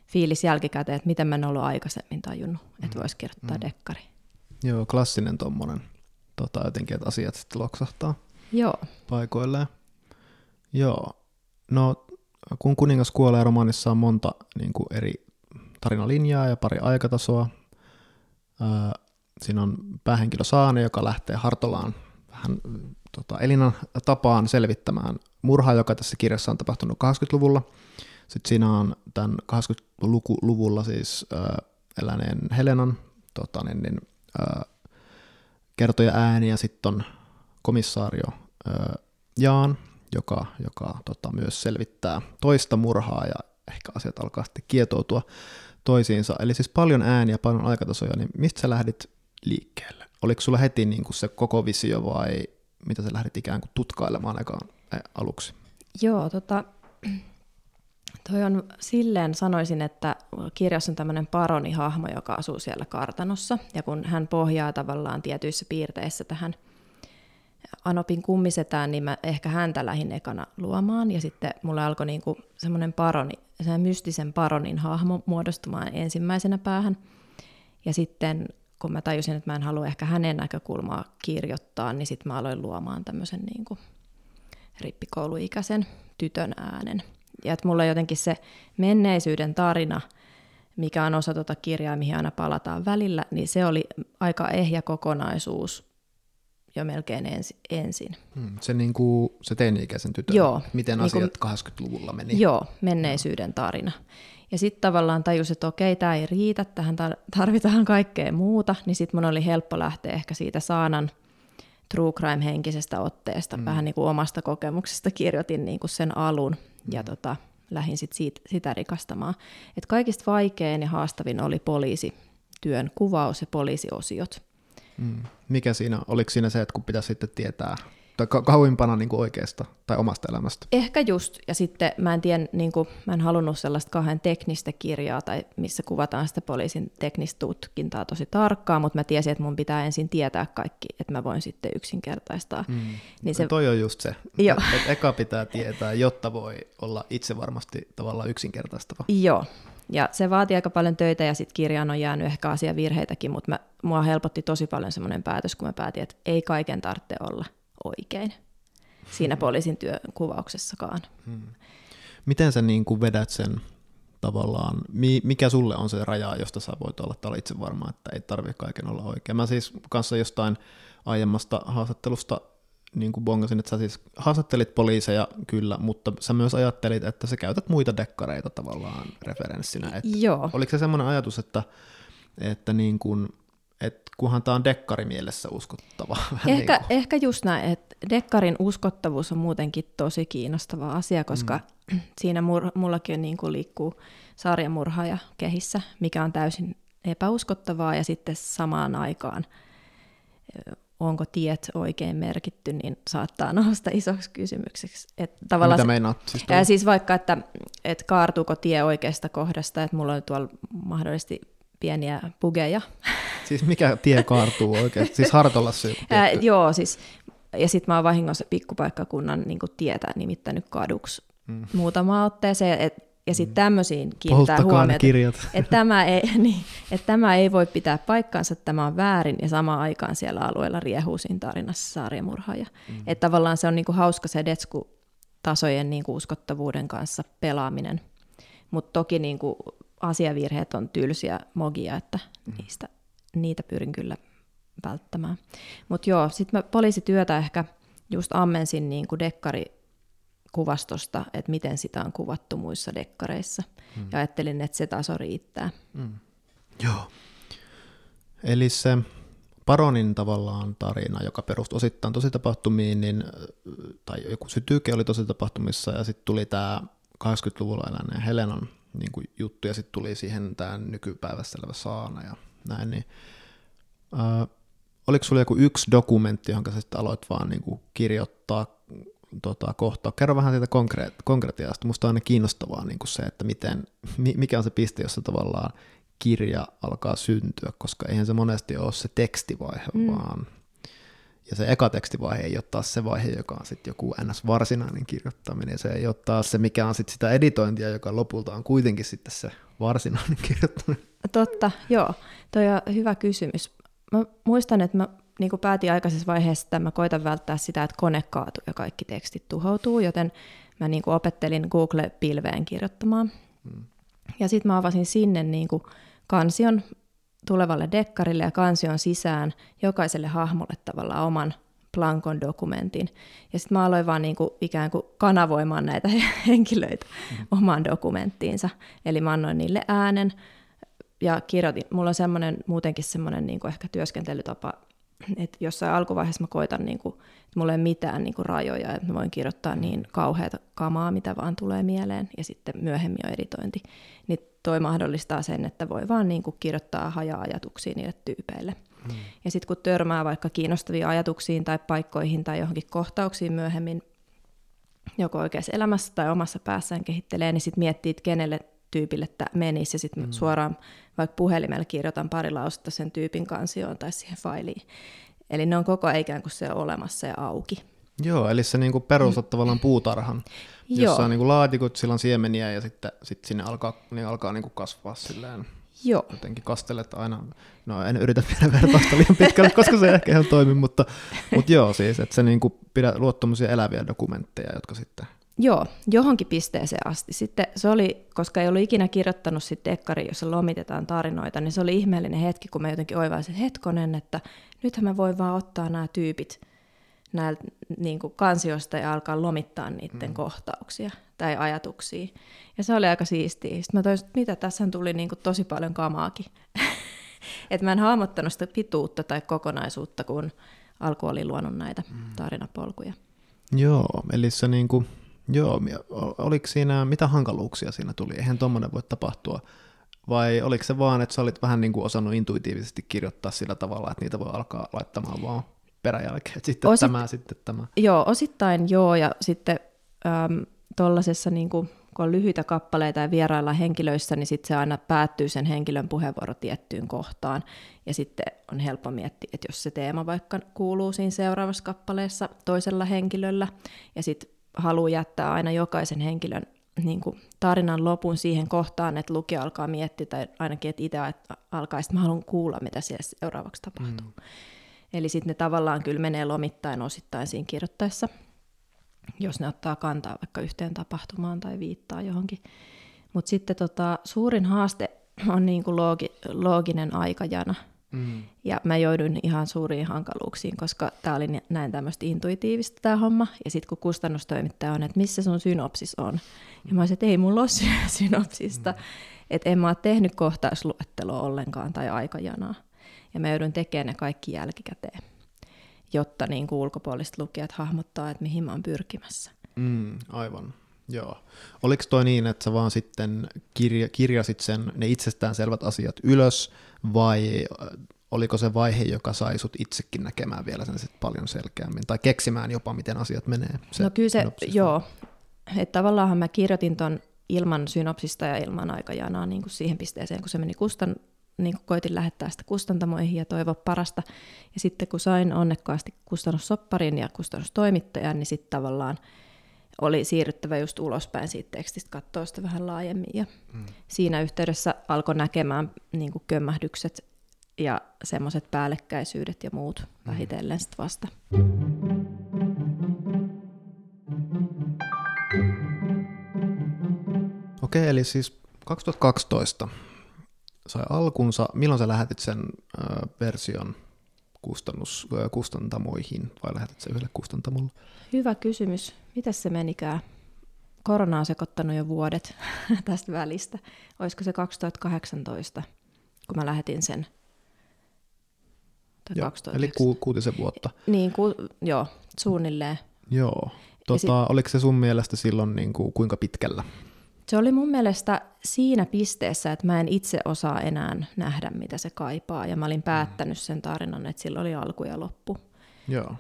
fiilis jälkikäteen, että miten mä en ollut aikaisemmin tajunnut, että mm. voisi kirjoittaa mm. dekkari. Joo, klassinen tuommoinen tota, jotenkin, että asiat sitten loksahtaa Joo. paikoilleen. Joo, no kun kuningas kuolee romaanissa on monta niin kuin eri tarinalinjaa ja pari aikatasoa. Siinä on päähenkilö Saane, joka lähtee Hartolaan vähän tota, Elinan tapaan selvittämään murhaa, joka tässä kirjassa on tapahtunut 80-luvulla. Sitten siinä on tämän 80-luvulla siis ää, eläneen Helenan tota, niin, niin, ää, kertoja ääni ja sitten on komissaario ää, Jaan, joka, joka tota, myös selvittää toista murhaa ja ehkä asiat alkaa sitten kietoutua toisiinsa. Eli siis paljon ääniä, paljon aikatasoja, niin mistä sä lähdit liikkeelle? Oliko sulla heti niin kuin se koko visio vai mitä sä lähdit ikään kuin tutkailemaan aikaan aluksi? Joo, tota, toi on silleen sanoisin, että kirjassa on tämmöinen paronihahmo, joka asuu siellä kartanossa, ja kun hän pohjaa tavallaan tietyissä piirteissä tähän – Anopin kummisetään, niin mä ehkä häntä lähin ekana luomaan, ja sitten mulle alkoi niinku semmoinen paroni, semmoinen mystisen paronin hahmo muodostumaan ensimmäisenä päähän. Ja sitten kun mä tajusin, että mä en halua ehkä hänen näkökulmaa kirjoittaa, niin sitten mä aloin luomaan tämmöisen niinku rippikouluikäisen tytön äänen. Ja että mulla jotenkin se menneisyyden tarina, mikä on osa tuota kirjaa, mihin aina palataan välillä, niin se oli aika ehjä kokonaisuus jo melkein ensi, ensin. Hmm, se, niin kuin, se teini-ikäisen tytön, joo, miten niin asiat kuin, 80-luvulla meni. Joo, menneisyyden tarina. Ja sitten tavallaan tajus, että okei, tämä ei riitä, tähän tarvitaan kaikkea muuta, niin sitten mun oli helppo lähteä ehkä siitä Saanan true crime-henkisestä otteesta, mm. vähän niin kuin omasta kokemuksesta kirjoitin niin kuin sen alun mm. ja tota, lähdin sit siitä, sitä rikastamaan. Et kaikista vaikein ja haastavin oli poliisityön kuvaus ja poliisiosiot. Mm. Mikä siinä, oliko siinä se, että kun pitäisi sitten tietää, tai kauimpana niin kuin oikeasta tai omasta elämästä? Ehkä just, ja sitten mä en tiedä, niin kuin, mä en halunnut sellaista kahden teknistä kirjaa, tai missä kuvataan sitä poliisin teknistä tutkintaa tosi tarkkaan, mutta mä tiesin, että mun pitää ensin tietää kaikki, että mä voin sitten yksinkertaistaa. Mm. Niin se... Toi on just se, että et eka pitää tietää, jotta voi olla itse varmasti tavallaan yksinkertaistava. Joo, ja se vaatii aika paljon töitä ja sitten kirjaan on jäänyt ehkä asiavirheitäkin, mutta mä, mua helpotti tosi paljon semmoinen päätös, kun mä päätin, että ei kaiken tarvitse olla oikein siinä hmm. poliisin työkuvauksessakaan. Hmm. Miten sä niin kuin vedät sen tavallaan, mikä sulle on se raja, josta sä voit olla tällä itse varma, että ei tarvitse kaiken olla oikein. Mä siis kanssa jostain aiemmasta haastattelusta niin kuin bongasin, että sä siis haastattelit poliiseja kyllä, mutta sä myös ajattelit, että sä käytät muita dekkareita tavallaan referenssinä. Että Joo. Oliko se semmoinen ajatus, että, että niin kuin, että kunhan tämä on dekkarimielessä uskottava? (laughs) Ehkä, niin ehkä just näin, että dekkarin uskottavuus on muutenkin tosi kiinnostava asia, koska mm. (clears throat) siinä mur, mullakin on niin kuin liikkuu sarjamurhaaja kehissä, mikä on täysin epäuskottavaa ja sitten samaan aikaan onko tiet oikein merkitty, niin saattaa nousta isoksi kysymykseksi. Et tavallaan Mitä meinaat? Siis, ää, siis vaikka, että, että kaartuuko tie oikeasta kohdasta, että mulla on tuolla mahdollisesti pieniä pugeja. Siis mikä tie kaartuu oikein? Siis Hartolassa joku (laughs) ää, Joo, siis ja sitten mä oon vahingossa pikkupaikkakunnan niin tietää nimittänyt kaduksi mm. muutama otteeseen, että ja sitten mm. tämmöisiin kiinnittää huomiota. Että tämä, ei, (laughs) niin, että tämä ei voi pitää paikkaansa, tämä on väärin, ja samaan aikaan siellä alueella riehuu siinä tarinassa sarjamurhaaja. Mm. Että tavallaan se on niinku hauska se Detsku-tasojen niinku uskottavuuden kanssa pelaaminen. Mutta toki niinku asiavirheet on tylsiä mogia, että mm. niistä, niitä pyrin kyllä välttämään. Mutta joo, sitten poliisityötä ehkä just ammensin niinku dekkari kuvastosta, että miten sitä on kuvattu muissa dekkareissa. Mm. Ja ajattelin, että se taso riittää. Mm. Joo. Eli se Paronin tavallaan tarina, joka perustui osittain tositapahtumiin, niin, tai joku sytyke oli tositapahtumissa, ja sitten tuli tämä 80-luvulla eläneen Helenan niin kuin juttu, ja sitten tuli siihen tämä nykypäivässä elävä Saana ja näin, niin äh, oliko sulla joku yksi dokumentti, jonka sä sitten aloit vaan niin kuin kirjoittaa tota, kohtaa. Kerro vähän siitä konkreet, konkretiasta. Musta on aina kiinnostavaa niin kuin se, että miten, mikä on se piste, jossa tavallaan kirja alkaa syntyä, koska eihän se monesti ole se tekstivaihe, mm. vaan ja se eka tekstivaihe ei ole taas se vaihe, joka on sitten joku ns-varsinainen kirjoittaminen, se ei ole taas se, mikä on sitten sitä editointia, joka lopulta on kuitenkin sitten se varsinainen (laughs) kirjoittaminen. Totta, joo. Toi on hyvä kysymys. Mä muistan, että mä niin kuin päätin aikaisessa vaiheessa, että mä koitan välttää sitä, että kone kaatuu ja kaikki tekstit tuhoutuu, joten mä niin kuin opettelin Google-pilveen kirjoittamaan. Hmm. Ja sitten mä avasin sinne niin kuin kansion tulevalle dekkarille ja kansion sisään jokaiselle hahmolle tavallaan oman Plankon dokumentin. Ja sitten mä aloin vaan niinku ikään kuin kanavoimaan näitä (laughs) henkilöitä mm. omaan dokumenttiinsa. Eli mä annoin niille äänen ja kirjoitin. Mulla on semmoinen muutenkin semmoinen niinku ehkä työskentelytapa, että jossain alkuvaiheessa mä koitan, niinku, että mulla ei ole mitään niinku rajoja, että mä voin kirjoittaa niin kauheata kamaa, mitä vaan tulee mieleen, ja sitten myöhemmin on editointi. Niin toi mahdollistaa sen, että voi vaan niin kuin kirjoittaa haja-ajatuksia niille tyypeille. Hmm. Ja sitten kun törmää vaikka kiinnostaviin ajatuksiin tai paikkoihin tai johonkin kohtauksiin myöhemmin, joko oikeassa elämässä tai omassa päässään kehittelee, niin sitten miettii, että kenelle tyypille tämä menisi, ja sitten hmm. suoraan vaikka puhelimella kirjoitan pari lausetta sen tyypin kansioon tai siihen failiin. Eli ne on koko ajan ikään kuin se olemassa ja auki. Joo, eli se niinku perustat mm. tavallaan puutarhan, jossa on niinku laatikot, sillä on siemeniä ja sitten sit sinne alkaa, niin alkaa niinku kasvaa silleen. Joo. Jotenkin kastelet aina, no en yritä vielä vertausta liian pitkälle, koska se ei ehkä ihan toimi, mutta, mutta joo siis, että se niinku pidä, luot eläviä dokumentteja, jotka sitten... Joo, johonkin pisteeseen asti. Sitten se oli, koska ei ollut ikinä kirjoittanut sitten dekkari, jossa lomitetaan tarinoita, niin se oli ihmeellinen hetki, kun mä jotenkin oivaisin, että hetkonen, että nythän mä voin vaan ottaa nämä tyypit näiltä niin kuin kansiosta ja alkaa lomittaa niiden mm. kohtauksia tai ajatuksia. Ja se oli aika siistiä. Sitten mä toisin, että mitä tässä tuli niin kuin tosi paljon kamaakin. (laughs) että mä en hahmottanut sitä pituutta tai kokonaisuutta, kun alku oli luonut näitä mm. tarinapolkuja. Joo, eli se niin kuin, joo, oliko siinä, mitä hankaluuksia siinä tuli? Eihän tuommoinen voi tapahtua. Vai oliko se vaan, että sä olit vähän niin kuin osannut intuitiivisesti kirjoittaa sillä tavalla, että niitä voi alkaa laittamaan vaan peräjälkeen, sitten Osit... tämä, sitten tämä. Joo, osittain joo, ja sitten äm, tuollaisessa, niin kuin, kun on lyhyitä kappaleita ja vierailla henkilöissä, niin sitten se aina päättyy sen henkilön puheenvuoro tiettyyn kohtaan, ja sitten on helppo miettiä, että jos se teema vaikka kuuluu siinä seuraavassa kappaleessa toisella henkilöllä, ja sitten haluaa jättää aina jokaisen henkilön niin kuin tarinan lopun siihen kohtaan, että lukija alkaa miettiä, tai ainakin, että itse alkaa, että mä haluan kuulla, mitä siellä seuraavaksi tapahtuu. Mm. Eli sitten ne tavallaan kyllä menee lomittain osittain siinä kirjoittaessa, jos ne ottaa kantaa vaikka yhteen tapahtumaan tai viittaa johonkin. Mutta sitten tota, suurin haaste on niin kuin loogi, looginen aikajana. Mm. Ja mä jouduin ihan suuriin hankaluuksiin, koska tämä oli näin tämmöistä intuitiivista tämä homma. Ja sitten kun kustannustoimittaja on, että missä sun synopsis on. Ja mä olisin, että ei mulla (laughs) ole synopsista. Mm. Että en mä ole tehnyt kohtausluetteloa ollenkaan tai aikajanaa. Ja mä joudun tekemään ne kaikki jälkikäteen, jotta niin kuin ulkopuoliset lukijat hahmottaa, että mihin mä oon pyrkimässä. Mm, aivan. Joo. Oliko toi niin, että sä vaan sitten kirja, kirjasit sen, ne itsestäänselvät asiat ylös, vai oliko se vaihe, joka sai sut itsekin näkemään vielä sen sit paljon selkeämmin, tai keksimään jopa, miten asiat menee? Se no kyllä se, synopsis. joo. Että tavallaan mä kirjoitin ton ilman synopsista ja ilman aikajanaa niin kuin siihen pisteeseen, kun se meni kustan, niin kuin koitin lähettää sitä kustantamoihin ja toivoa parasta. Ja sitten kun sain onnekkaasti kustannussopparin ja kustannustoimittajan, niin sitten tavallaan oli siirryttävä just ulospäin siitä tekstistä, katsoa sitä vähän laajemmin. Ja mm. siinä yhteydessä alkoi näkemään niin kuin kömmähdykset ja semmoiset päällekkäisyydet ja muut mm. vähitellen sitten vasta. Okei, eli siis 2012 sai alkunsa, milloin sä lähetit sen äh, version kustannus, kustantamoihin vai lähetit sen yhdelle kustantamolle? Hyvä kysymys. Miten se menikään? Korona on sekoittanut jo vuodet (laughs) tästä välistä. Olisiko se 2018, kun mä lähetin sen? Tai joo, 2009. eli ku, kuutisen vuotta. Niin, ku, joo, suunnilleen. Joo. Tota, sit, oliko se sun mielestä silloin niin kuin, kuinka pitkällä? Se oli mun mielestä siinä pisteessä, että mä en itse osaa enää nähdä, mitä se kaipaa, ja mä olin päättänyt sen tarinan, että sillä oli alku ja loppu. Joo.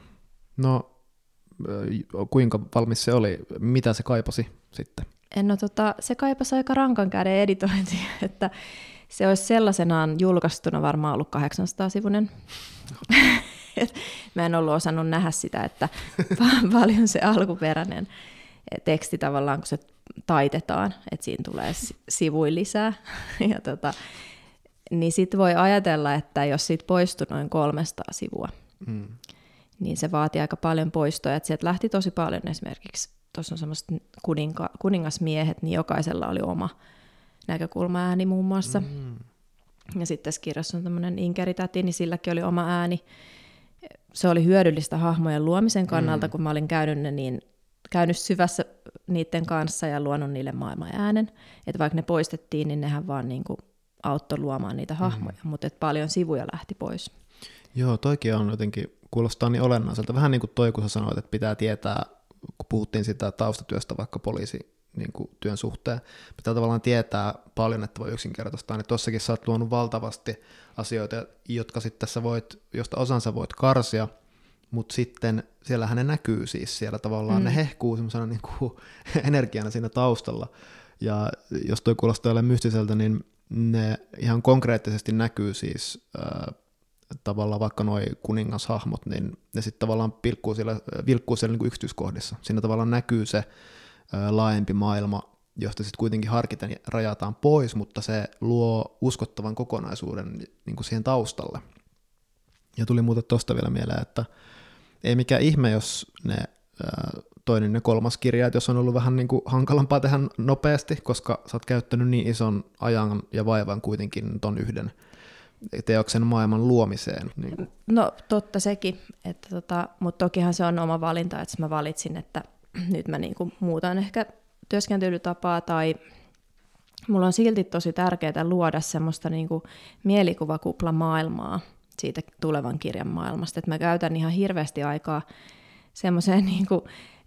No, kuinka valmis se oli? Mitä se kaipasi sitten? No tota, se kaipasi aika rankan käden editointia, (laughs) että se olisi sellaisenaan julkaistuna varmaan ollut 800-sivunen. (laughs) Mä en ollut osannut nähdä sitä, että (laughs) paljon se alkuperäinen teksti tavallaan, kun se taitetaan, että siinä tulee sivuja lisää. (laughs) Ja tota, niin sitten voi ajatella, että jos siitä poistui noin 300 sivua, mm. niin se vaatii aika paljon poistoja. Että sieltä lähti tosi paljon esimerkiksi, tuossa on semmoiset kuninka, kuningasmiehet, niin jokaisella oli oma näkökulma-ääni muun muassa. Mm. Ja sitten tässä kirjassa on tämmöinen inkeritäti, niin silläkin oli oma ääni. Se oli hyödyllistä hahmojen luomisen kannalta, mm. kun mä olin käynyt ne niin käynyt syvässä niiden kanssa ja luonut niille maailman äänen. Että vaikka ne poistettiin, niin nehän vaan niin kuin auttoi luomaan niitä hahmoja, mm. mutta paljon sivuja lähti pois. Joo, toikin on jotenkin, kuulostaa niin olennaiselta. Vähän niin kuin toi, kun sä sanoit, että pitää tietää, kun puhuttiin sitä taustatyöstä vaikka poliisi niin kuin työn suhteen. Pitää tavallaan tietää paljon, että voi yksinkertaistaa. Niin tossakin sä oot luonut valtavasti asioita, jotka sitten tässä voit, josta osansa voit karsia, mutta sitten siellähän ne näkyy siis siellä tavallaan, mm. ne hehkuu semmoisena niin kuin (laughs) energiana siinä taustalla. Ja jos toi kuulostaa jolle mystiseltä, niin ne ihan konkreettisesti näkyy siis äh, tavallaan vaikka nuo kuningashahmot, niin ne sitten tavallaan pilkkuu siellä, vilkkuu siellä niin kuin yksityiskohdissa. Siinä tavallaan näkyy se äh, laajempi maailma, josta sitten kuitenkin harkiten rajataan pois, mutta se luo uskottavan kokonaisuuden niin kuin siihen taustalle. Ja tuli muuten tuosta vielä mieleen, että ei mikään ihme, jos ne toinen ja kolmas kirja, että jos on ollut vähän niin kuin hankalampaa tehdä nopeasti, koska sä oot käyttänyt niin ison ajan ja vaivan kuitenkin ton yhden teoksen maailman luomiseen. Niin. No totta sekin, että tota, mutta tokihan se on oma valinta, että mä valitsin, että (clears throat) nyt mä niin kuin muutan ehkä työskentelytapaa tai mulla on silti tosi tärkeää luoda semmoista niin kuin mielikuvakupla maailmaa, siitä tulevan kirjan maailmasta. Että mä käytän ihan hirveästi aikaa semmoiseen, (laughs) niin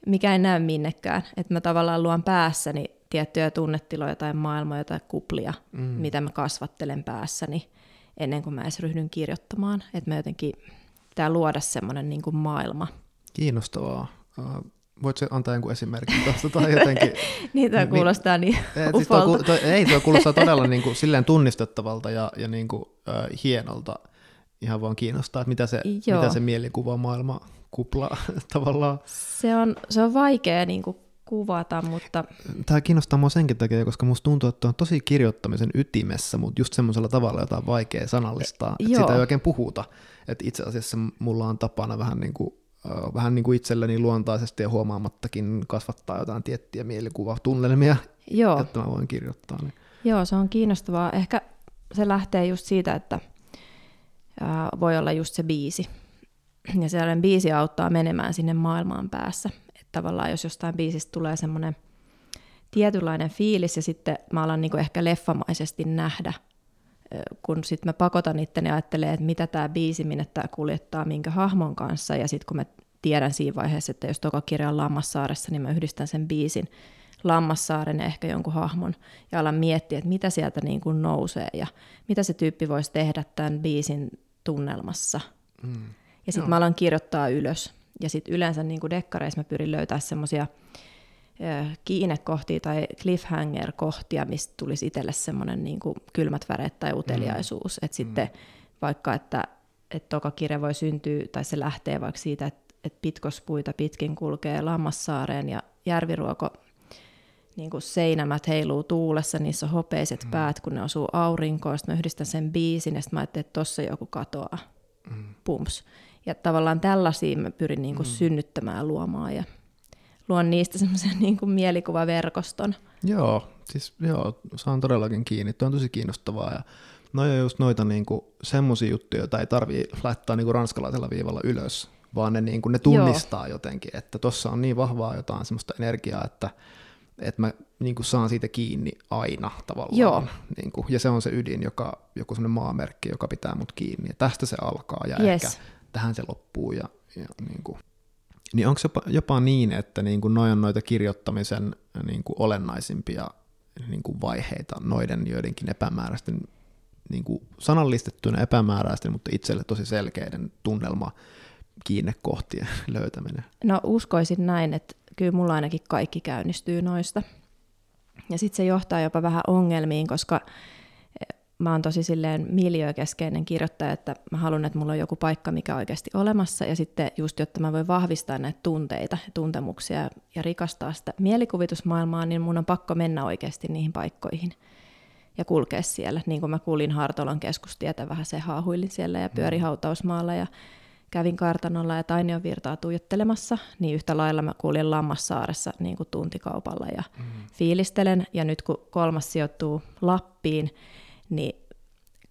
mikä ei näy minnekään. Että mä tavallaan luon päässäni tiettyjä tunnetiloja tai maailmoja tai kuplia, mm. mitä mä kasvattelen päässäni ennen kuin mä edes ryhdyn kirjoittamaan. Että mä jotenkin pitää luoda semmoinen niin kuin maailma. Kiinnostavaa. Uh, voitko antaa jonkun esimerkin tuosta tai jotenkin? (laughs) niin, tämä kuulostaa niin siis toi, toi, Ei, tuo kuulostaa todella niin kuin, silleen tunnistettavalta ja, ja niin kuin, äh, hienolta ihan vaan kiinnostaa, että mitä se, mitä se mielikuva maailma kupla (laughs) tavallaan. Se on, se on vaikea niin kuin kuvata, mutta... Tämä kiinnostaa mua senkin takia, koska musta tuntuu, että on tosi kirjoittamisen ytimessä, mutta just semmoisella tavalla, jota on vaikea sanallistaa, että sitä ei oikein puhuta. Että itse asiassa mulla on tapana vähän niin kuin vähän niin kuin itselleni luontaisesti ja huomaamattakin kasvattaa jotain tiettyjä mielikuvatunnelmia, Joo. että mä voin kirjoittaa. Niin. Joo, se on kiinnostavaa. Ehkä se lähtee just siitä, että voi olla just se biisi. Ja sellainen biisi auttaa menemään sinne maailmaan päässä. Että tavallaan jos jostain biisistä tulee semmoinen tietynlainen fiilis ja sitten mä alan niin ehkä leffamaisesti nähdä, kun sitten mä pakotan itteni ja ajattelen, että mitä tämä biisi, minne tämä kuljettaa, minkä hahmon kanssa, ja sitten kun mä tiedän siinä vaiheessa, että jos toka kirja on Lammassaaressa, niin mä yhdistän sen biisin Lammassaaren ja ehkä jonkun hahmon, ja alan miettiä, että mitä sieltä niin kuin nousee, ja mitä se tyyppi voisi tehdä tämän biisin tunnelmassa. Mm. Ja sitten mä alan kirjoittaa ylös. Ja sitten yleensä niin kuin dekkareissa mä pyrin löytämään semmoisia kiinnekohtia tai cliffhanger-kohtia, mistä tulisi itselle semmoinen niin kylmät väreet tai uteliaisuus. Mm. Että sitten mm. vaikka, että, että toka kirja voi syntyä, tai se lähtee vaikka siitä, että, että pitkospuita pitkin kulkee Lammassaareen ja järviruoko niin kuin seinämät heiluu tuulessa, niissä on hopeiset mm. päät, kun ne osuu aurinkoon, sitten mä yhdistän sen biisin, ja sitten mä ajattelin, että tossa joku katoaa, mm. pumps. Ja tavallaan tällaisia mä pyrin niin kuin mm. synnyttämään luomaan, ja luon niistä semmoisen (laughs) niin kuin mielikuvaverkoston. Joo, siis joo, saan todellakin kiinni, tuo on tosi kiinnostavaa, ja no on just noita niin semmoisia juttuja, joita ei tarvii laittaa niin kuin ranskalaisella viivalla ylös, vaan ne, niin kuin, ne tunnistaa Joo. jotenkin, että tuossa on niin vahvaa jotain semmoista energiaa, että että mä niin kuin saan siitä kiinni aina tavallaan. Joo. Niin kuin, ja se on se ydin, joka, joku sellainen maamerkki, joka pitää mut kiinni. Ja tästä se alkaa ja yes. ehkä tähän se loppuu. Ja, ja niin kuin. Niin onko jopa, jopa niin, että niin kuin noin on noita kirjoittamisen niin kuin olennaisimpia niin kuin vaiheita noiden joidenkin epämääräisten, niin kuin sanallistettuina epämääräisten, mutta itselle tosi selkeiden tunnelma kiinnekohtien löytäminen? No uskoisin näin, että kyllä mulla ainakin kaikki käynnistyy noista. Ja sitten se johtaa jopa vähän ongelmiin, koska mä oon tosi silleen miljöökeskeinen kirjoittaja, että mä haluan, että mulla on joku paikka, mikä on oikeasti olemassa, ja sitten just, jotta mä voin vahvistaa näitä tunteita ja tuntemuksia ja rikastaa sitä mielikuvitusmaailmaa, niin mun on pakko mennä oikeasti niihin paikkoihin ja kulkea siellä. Niin kuin mä kuulin Hartolan keskustietä, vähän se haahuilin siellä ja pyöri mm. hautausmaalla ja kävin kartanolla ja Tainion virtaa tuijottelemassa, niin yhtä lailla mä kuulin Lammassaaressa niin kuin tuntikaupalla ja mm. fiilistelen. Ja nyt kun kolmas sijoittuu Lappiin, niin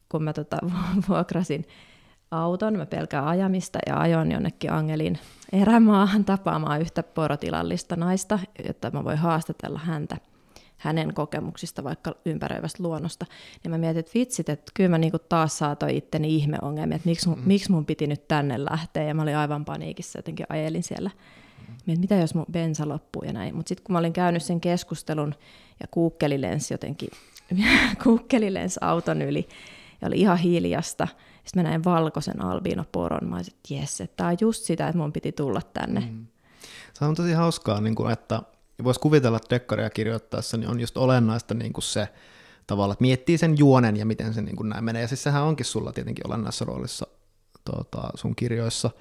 kun mä tota, vuokrasin auton, mä pelkään ajamista ja ajoin jonnekin Angelin erämaahan tapaamaan yhtä porotilallista naista, jotta mä voin haastatella häntä hänen kokemuksista vaikka ympäröivästä luonnosta, niin mä mietin, että vitsit, että kyllä mä niinku taas saatoin itteni ihmeongelmia, että miksi, mm. miksi mun piti nyt tänne lähteä, ja mä olin aivan paniikissa, jotenkin ajelin siellä. Mietin, mitä jos mun bensa loppuu ja näin, mutta sitten kun mä olin käynyt sen keskustelun ja kuukkeli lensi jotenkin, (laughs) kuukkeli lensi auton yli, ja oli ihan hiljasta, sitten mä näin valkoisen albinoporon, mä olisin, että jes, että tämä on just sitä, että mun piti tulla tänne. Mm. Se on tosi hauskaa, niin kuin, että voisi kuvitella, että dekkaria kirjoittaessa niin on just olennaista niin kuin se tavalla, että miettii sen juonen ja miten se niin kuin näin menee. Ja siis sehän onkin sulla tietenkin olennaisessa roolissa tuota, sun kirjoissa.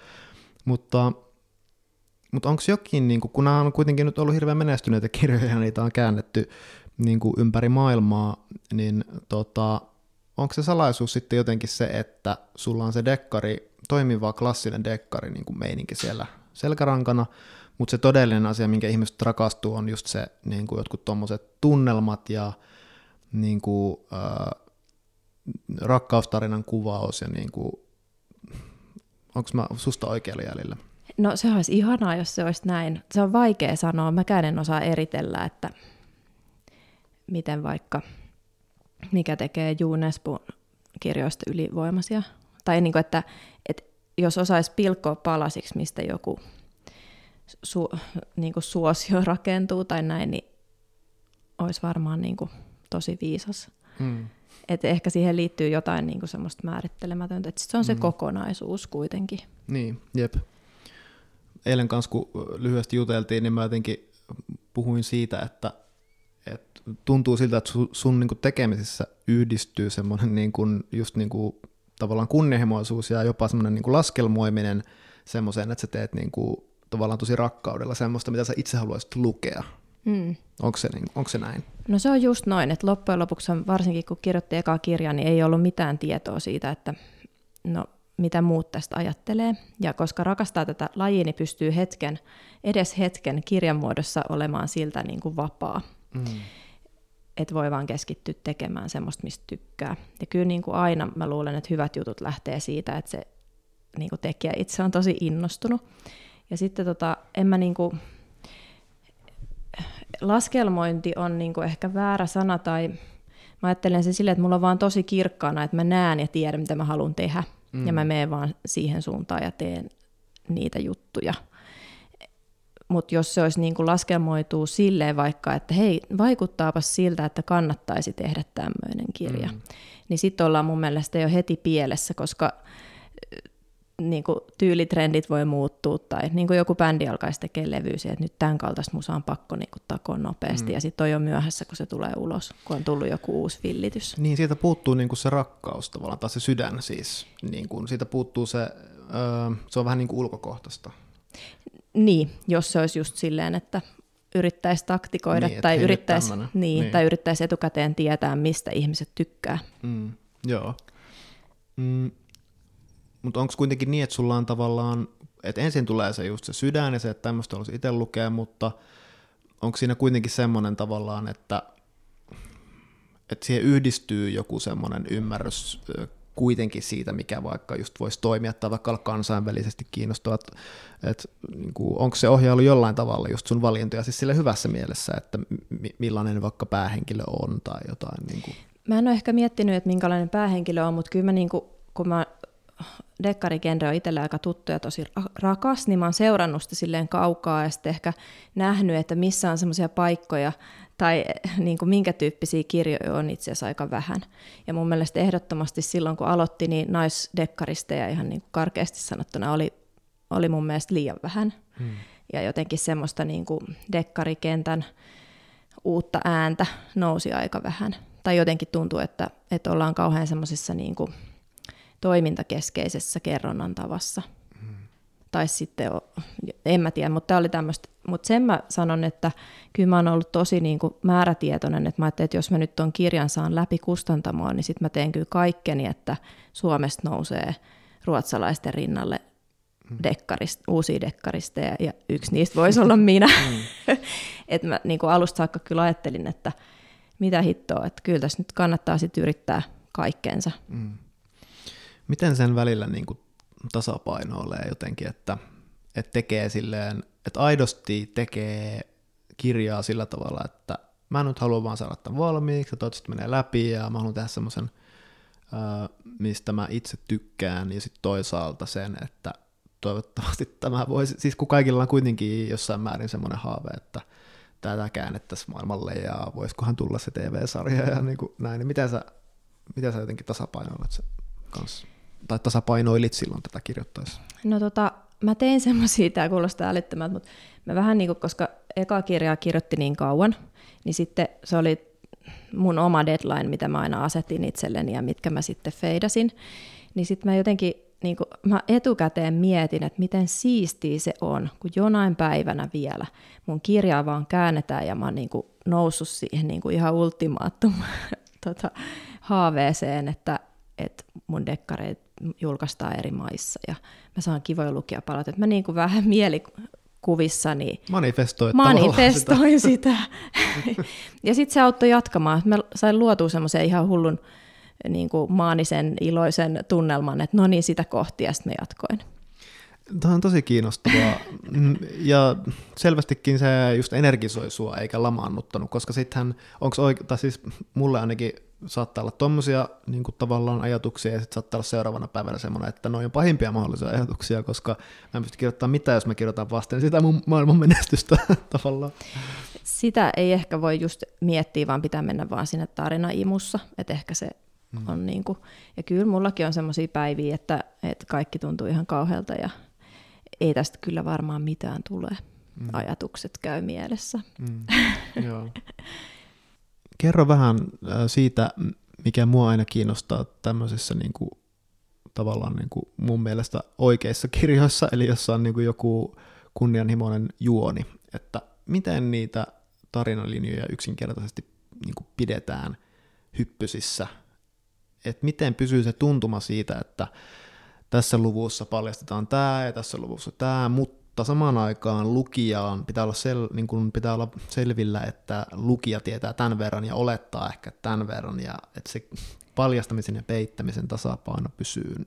Mutta, mutta onko jokin, niin kuin, kun nämä on kuitenkin nyt ollut hirveän menestyneitä kirjoja ja niitä on käännetty niin kuin ympäri maailmaa, niin tota, onko se salaisuus sitten jotenkin se, että sulla on se dekkari, toimiva klassinen dekkari niin kuin meininki siellä selkärankana, mutta se todellinen asia, minkä ihmiset rakastuu, on just se niin kuin jotkut tuommoiset tunnelmat ja niin kuin, äh, rakkaustarinan kuvaus ja niin kuin, onko mä susta oikealla jäljellä? No se olisi ihanaa, jos se olisi näin. Se on vaikea sanoa. Mäkään en osaa eritellä, että miten vaikka, mikä tekee Juunespun kirjoista ylivoimaisia. Tai niin kuin, että, että jos osaisi pilkkoa palasiksi, mistä joku su, niin kuin suosio (laughs) rakentuu tai näin, niin olisi varmaan niin kuin tosi viisas. Hmm. Et ehkä siihen liittyy jotain niin kuin semmoista määrittelemätöntä, että se on se hmm. kokonaisuus kuitenkin. Niin, jep. Eilen kanssa, kun lyhyesti juteltiin, niin mä jotenkin puhuin siitä, että, että tuntuu siltä, että sun, sun niin kuin tekemisissä yhdistyy semmoinen niin kuin, just niin kuin, tavallaan kunnianhimoisuus ja jopa semmoinen niin kuin laskelmoiminen semmoiseen, että sä teet niin kuin tavallaan tosi rakkaudella semmoista, mitä sä itse haluaisit lukea. Mm. Onko, se, niin, onko se näin? No se on just noin, että loppujen lopuksi varsinkin kun kirjoitti ekaa kirjaa, niin ei ollut mitään tietoa siitä, että no, mitä muut tästä ajattelee. Ja koska rakastaa tätä lajia, niin pystyy hetken, edes hetken kirjan muodossa olemaan siltä niin kuin vapaa. Mm. Että voi vaan keskittyä tekemään semmoista, mistä tykkää. Ja kyllä niin kuin aina mä luulen, että hyvät jutut lähtee siitä, että se niin kuin tekijä itse on tosi innostunut. Ja sitten tota, en mä niinku, laskelmointi on niinku ehkä väärä sana tai mä ajattelen se silleen, että mulla on vaan tosi kirkkaana, että mä näen ja tiedän, mitä mä haluan tehdä. Mm. Ja mä menen vaan siihen suuntaan ja teen niitä juttuja. Mutta jos se olisi niin kuin laskelmoituu silleen vaikka, että hei, vaikuttaapa siltä, että kannattaisi tehdä tämmöinen kirja, mm. niin sitten ollaan mun mielestä jo heti pielessä, koska niin kuin tyylitrendit voi muuttua, tai niin kuin joku bändi alkaisi tekemään levyä että nyt tämän kaltaista musaa on pakko niin kuin takoa nopeasti, mm. ja sitten on jo myöhässä, kun se tulee ulos, kun on tullut joku uusi villitys. Niin, siitä puuttuu niin kuin se rakkaus tavallaan, tai se sydän siis, niin kuin, siitä puuttuu se, öö, se on vähän niin kuin ulkokohtaista. Niin, jos se olisi just silleen, että yrittäisi taktikoida niin, tai, yrittäisi, niin, niin. tai yrittäisi etukäteen tietää, mistä ihmiset tykkää. Mm, joo. Mm, mutta onko kuitenkin niin, että sulla on tavallaan, että ensin tulee se just se sydän ja se, että tämmöistä olisi itse lukea, mutta onko siinä kuitenkin semmoinen tavallaan, että, että siihen yhdistyy joku semmoinen ymmärrys kuitenkin siitä, mikä vaikka just voisi toimia tai vaikka olla kansainvälisesti kiinnostava, että, että niin onko se ohjailu jollain tavalla just sun valintoja siis sille hyvässä mielessä, että millainen vaikka päähenkilö on tai jotain. Niin kuin. Mä en ole ehkä miettinyt, että minkälainen päähenkilö on, mutta kyllä mä niin kuin, kun mä dekkarigenre on itselle aika tuttu ja tosi rakas, niin mä oon seurannut sitä silleen kaukaa ja sitten ehkä nähnyt, että missä on semmoisia paikkoja tai niin kuin minkä tyyppisiä kirjoja on itse asiassa aika vähän. Ja mun mielestä ehdottomasti silloin, kun aloitti, niin naisdekkaristeja ihan niin kuin karkeasti sanottuna oli, oli mun mielestä liian vähän. Hmm. Ja jotenkin semmoista niin kuin dekkarikentän uutta ääntä nousi aika vähän. Tai jotenkin tuntuu, että, että ollaan kauhean semmoisessa niin toimintakeskeisessä kerronnan tavassa. Mm. Tai sitten, en mä tiedä, mutta tämä oli tämmöistä. Mutta sen mä sanon, että kyllä mä oon ollut tosi niin kuin määrätietoinen, että mä ajattelin, että jos mä nyt tuon kirjan saan läpi kustantamoon, niin sitten mä teen kyllä kaikkeni, että Suomesta nousee ruotsalaisten rinnalle dekkarist, uusia dekkaristeja, ja yksi niistä voisi olla minä. (laughs) Mm. (laughs) et mä niin kuin alusta saakka kyllä ajattelin, että mitä hittoa, että kyllä tässä nyt kannattaa sitten yrittää kaikkeensa. Mm. Miten sen välillä niin kuin tasapainoilee jotenkin, että, että tekee silleen, että aidosti tekee kirjaa sillä tavalla, että mä nyt haluan vaan saada tämän valmiiksi, ja toivottavasti menee läpi, ja mä haluan tehdä semmoisen, mistä mä itse tykkään, ja sitten toisaalta sen, että toivottavasti tämä voisi, siis kun kaikilla on kuitenkin jossain määrin semmoinen haave, että tätä käännettäisiin maailmalle ja voisikohan tulla se TV-sarja ja niin kuin näin, niin miten sä, miten sä jotenkin tasapainoilet se kanssa? Tai tasapainoilit silloin tätä kirjoittaessa? No tota, mä tein semmoisia, tämä kuulostaa älyttömältä, mutta mä vähän niin kuin, koska eka kirjaa kirjoitti niin kauan, niin sitten se oli mun oma deadline, mitä mä aina asetin itselleni ja mitkä mä sitten feidasin, niin sitten mä jotenkin niin kuin, mä etukäteen mietin, että miten siistiä se on, kun jonain päivänä vielä mun kirjaa vaan käännetään ja mä oon niin kuin, noussut siihen niin kuin ihan ultimaattum (laughs) tota, haaveeseen, että, että mun dekkareet julkaistaan eri maissa ja mä saan kivoja lukijapalautteita. Mä niin kuin vähän (laughs) mielikuvissani manifestoin, manifestoin sitä. sitä. (laughs) ja sitten se auttoi jatkamaan. Mä sain luotua semmoisen ihan hullun niin kuin maanisen iloisen tunnelman, että no niin, sitä kohti, ja sitten mä jatkoin. Tämä on tosi kiinnostavaa. Mm, ja selvästikin se just energisoi sua eikä lamaannuttanut, koska sittenhän, onko oikein, tai siis mulle ainakin saattaa olla tuommoisia niin tavallaan ajatuksia, ja sitten saattaa olla seuraavana päivänä semmoinen, että noin on pahimpia mahdollisia ajatuksia, koska mä en pysty kirjoittamaan mitään, jos mä kirjoitan vasten sitä mun maailman menestystä (laughs) tavallaan. Sitä ei ehkä voi just miettiä, vaan pitää mennä vaan sinne tarinaimussa, että ehkä se Mm. On niin kuin, ja kyllä mullakin on semmoisia päiviä, että, että kaikki tuntuu ihan kauhealta ja ei tästä kyllä varmaan mitään tule. Mm. Ajatukset käy mielessä. Mm. (laughs) Joo. Kerro vähän siitä, mikä mua aina kiinnostaa tämmöisissä niin kuin, tavallaan niin kuin mun mielestä oikeissa (laughs) kirjoissa, eli jossa on niin kuin joku kunnianhimoinen juoni, että miten niitä tarinalinjoja yksinkertaisesti niin kuin pidetään hyppysissä? Että miten pysyy se tuntuma siitä, että tässä luvussa paljastetaan tämä ja tässä luvussa tämä, mutta samaan aikaan lukijaan pitää olla, sel, niin kuin pitää olla selvillä, että lukija tietää tämän verran ja olettaa ehkä tämän verran ja että se paljastamisen ja peittämisen tasapaino pysyy.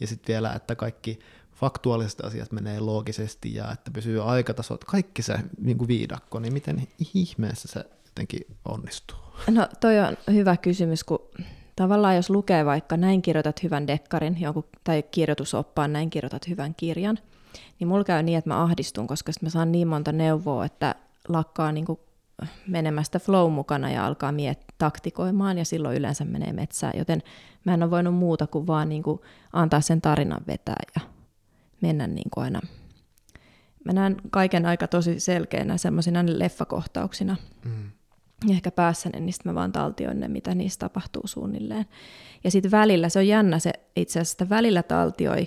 Ja sitten vielä, että kaikki faktuaaliset asiat menee loogisesti ja että pysyy aikataso, kaikki se niin kuin viidakko, niin miten ihmeessä se jotenkin onnistuu? No toi on hyvä kysymys, kun Tavallaan jos lukee vaikka näin kirjoitat hyvän dekkarin jonkun, tai kirjoitusoppaan näin kirjoitat hyvän kirjan, niin mulla käy niin, että mä ahdistun, koska mä saan niin monta neuvoa, että lakkaa niin kuin menemästä flow mukana ja alkaa miet taktikoimaan ja silloin yleensä menee metsään, joten mä en ole voinut muuta kuin vaan niin kuin antaa sen tarinan vetää ja mennä niin kuin aina. Mä näen kaiken aika tosi selkeänä semmoisina leffakohtauksina. Mm ehkä päässäni, niin sitten mä vaan taltioin ne, mitä niistä tapahtuu suunnilleen. Ja sitten välillä, se on jännä, se itse asiassa välillä taltioi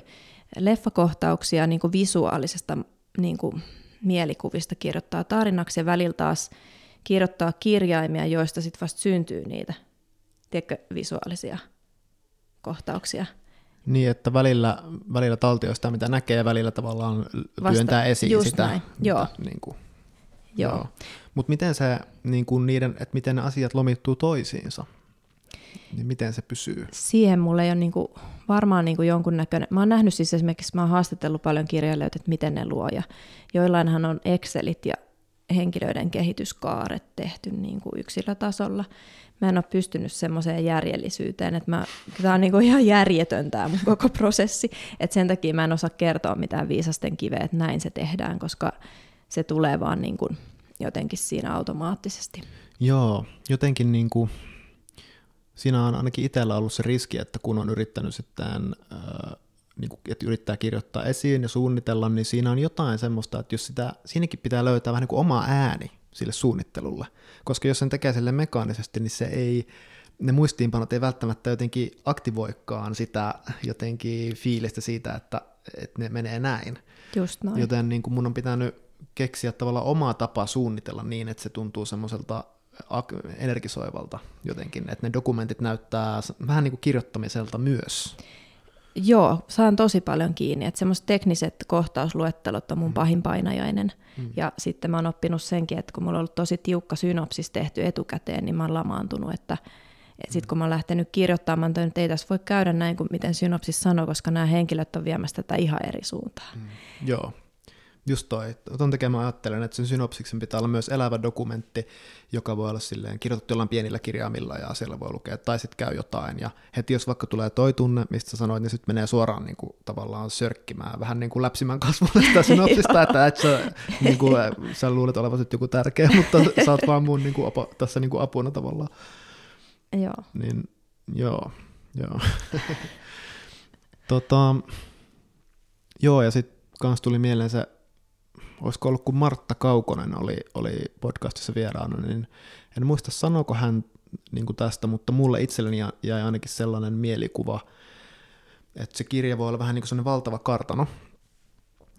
leffakohtauksia niin kuin visuaalisesta niin kuin mielikuvista kirjoittaa tarinaksi ja välillä taas kirjoittaa kirjaimia, joista sitten vasta syntyy niitä, tiedätkö, visuaalisia kohtauksia. Niin, että välillä, välillä taltioi sitä, mitä näkee, ja välillä tavallaan työntää Vasta, esiin just sitä. Näin. Mitä, Joo. Niin kuin, Joo. Joo. Mutta miten se, niin kuin niiden, että miten ne asiat lomittuu toisiinsa? Niin miten se pysyy? Siihen mulle ei ole niin kuin, varmaan niin kuin jonkunnäköinen, mä oon nähnyt siis esimerkiksi, mä oon haastatellut paljon kirjailijoita, että miten ne luo, ja joillainhan on Excelit ja henkilöiden kehityskaaret tehty niin kuin yksilötasolla. Mä en ole pystynyt semmoiseen järjellisyyteen, että mä, tämä on niin kuin ihan järjetön tämä mun koko prosessi, että sen takia mä en osaa kertoa mitään viisasten kiveä, että näin se tehdään, koska se tulee vaan niin kuin jotenkin siinä automaattisesti. Joo, jotenkin niin kuin, siinä on ainakin itsellä ollut se riski, että kun on yrittänyt sitten, äh, niin kuin, että yrittää kirjoittaa esiin ja suunnitella, niin siinä on jotain semmoista, että jos sitä, siinäkin pitää löytää vähän niin kuin oma ääni, sille suunnittelulle. Koska jos sen tekee sille mekaanisesti, niin se ei, ne muistiinpanot ei välttämättä jotenkin aktivoikaan sitä jotenkin fiilistä siitä, että, että ne menee näin. Just noin. Joten niin kuin mun on pitänyt keksiä tavallaan omaa tapaa suunnitella niin, että se tuntuu semmoiselta energisoivalta jotenkin, että ne dokumentit näyttää vähän niin kuin kirjoittamiselta myös. Joo, saan tosi paljon kiinni, että semmoiset tekniset kohtausluettelot on mun mm. pahin painajainen. Mm. Ja sitten mä oon oppinut senkin, että kun mulla on ollut tosi tiukka synopsis tehty etukäteen, niin mä oon lamaantunut, että et sitten kun mä oon lähtenyt kirjoittamaan, että ei tässä voi käydä näin kuin miten synopsis sanoo, koska nämä henkilöt on viemässä tätä ihan eri suuntaan. Mm. Joo, just toi. Ton takia mä ajattelen, että sen synopsiksen pitää olla myös elävä dokumentti, joka voi olla silleen kirjoitettu jollain pienillä kirjaimilla ja siellä voi lukea, tai sitten käy jotain. Ja heti jos vaikka tulee toi tunne, mistä sä sanoit, niin sitten menee suoraan niin kuin, tavallaan sörkkimään, vähän niin kuin läpsimään kasvulle sitä (laughs) synopsista, että et sä, niin kuin, (laughs) sä luulet olevasi joku tärkeä, mutta sä oot vaan mun niin kuin, apa, tässä niin kuin apuna tavallaan. Joo. Niin, joo, joo. (laughs) tota, joo, ja sitten kans tuli mieleen se olisiko ollut kun Martta Kaukonen oli, oli podcastissa vieraana, niin en muista sanoiko hän niin kuin tästä, mutta mulle itselleni jäi ainakin sellainen mielikuva, että se kirja voi olla vähän niin kuin sellainen valtava kartano,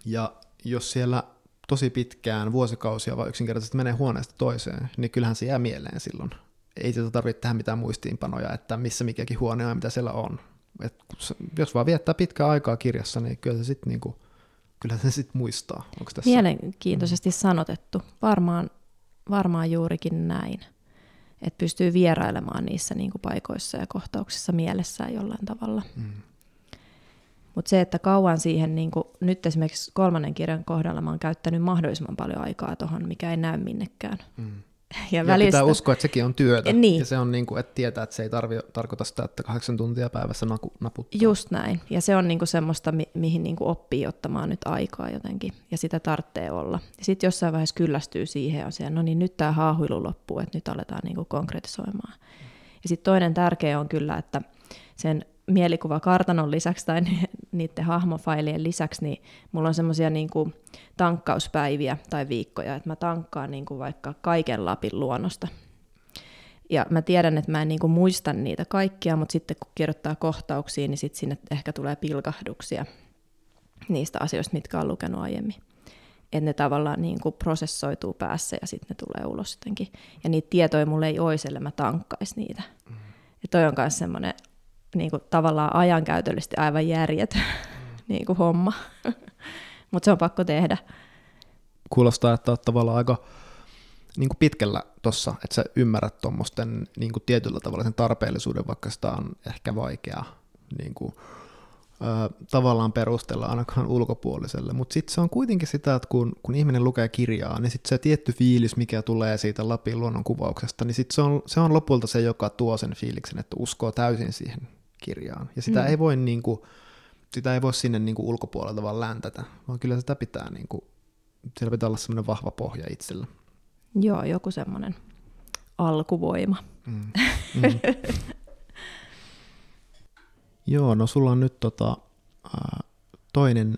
ja jos siellä tosi pitkään, vuosikausia vai yksinkertaisesti menee huoneesta toiseen, niin kyllähän se jää mieleen silloin. Ei sitä tarvitse tehdä mitään muistiinpanoja, että missä mikäkin huone on ja mitä siellä on. Et jos vaan viettää pitkää aikaa kirjassa, niin kyllä se sitten niinku kyllä se sitten muistaa. Onko tässä... Mielenkiintoisesti mm. sanotettu. Varmaan, varmaan juurikin näin. Että pystyy vierailemaan niissä niin kuin paikoissa ja kohtauksissa mielessään jollain tavalla. Mm. Mutta se, että kauan siihen, niin kuin, nyt esimerkiksi kolmannen kirjan kohdalla mä oon käyttänyt mahdollisimman paljon aikaa tuohon, mikä ei näy minnekään. Mm. Ja, ja välistä... pitää uskoa, että sekin on työtä. Niin. Ja se on niin kuin, että tietää, että se ei tarvi, tarkoita sitä, että kahdeksan tuntia päivässä naku, naputtaa. Just näin. Ja se on niin kuin semmoista, mi- mihin niin kuin oppii ottamaan nyt aikaa jotenkin. Ja sitä tarvitsee olla. Ja sitten jossain vaiheessa kyllästyy siihen on no niin nyt tämä haahuilu loppuu, että nyt aletaan niin kuin konkretisoimaan. Ja sitten toinen tärkeä on kyllä, että sen mielikuva kartanon lisäksi tai niiden hahmofailien lisäksi, niin mulla on semmoisia niin tankkauspäiviä tai viikkoja, että mä tankkaan niin kuin vaikka kaiken Lapin luonnosta. Ja mä tiedän, että mä en niin kuin muista niitä kaikkia, mutta sitten kun kirjoittaa kohtauksiin, niin sitten sinne ehkä tulee pilkahduksia niistä asioista, mitkä on lukenut aiemmin. Että ne tavallaan niin kuin prosessoituu päässä ja sitten ne tulee ulos jotenkin. Ja niitä tietoja mulle ei olisi, mä tankkais niitä. Mm. Ja toi on myös semmoinen niin kuin, tavallaan ajankäytöllisesti aivan järjetön (laughs) niin kuin homma. (laughs) Mutta se on pakko tehdä. Kuulostaa, että olet tavallaan aika niin kuin pitkällä tuossa, että sä ymmärrät tuommoisten niin tietyllä tavalla sen tarpeellisuuden, vaikka sitä on ehkä vaikea niin kuin, ö, tavallaan perustella ainakaan ulkopuoliselle. Mutta sitten se on kuitenkin sitä, että kun, kun ihminen lukee kirjaa, niin sitten se tietty fiilis, mikä tulee siitä Lapin luonnonkuvauksesta, niin sitten se on, se on lopulta se, joka tuo sen fiiliksen, että uskoo täysin siihen kirjaan. Ja sitä mm. ei voi niin kuin, sitä ei voi sinne niin kuin ulkopuolelta vaan läntätä, vaan kyllä sitä pitää, niin kuin, siellä pitää olla semmoinen vahva pohja itsellä. Joo, joku semmoinen alkuvoima. Mm. (laughs) Mm. Joo, no sulla on nyt tota, toinen,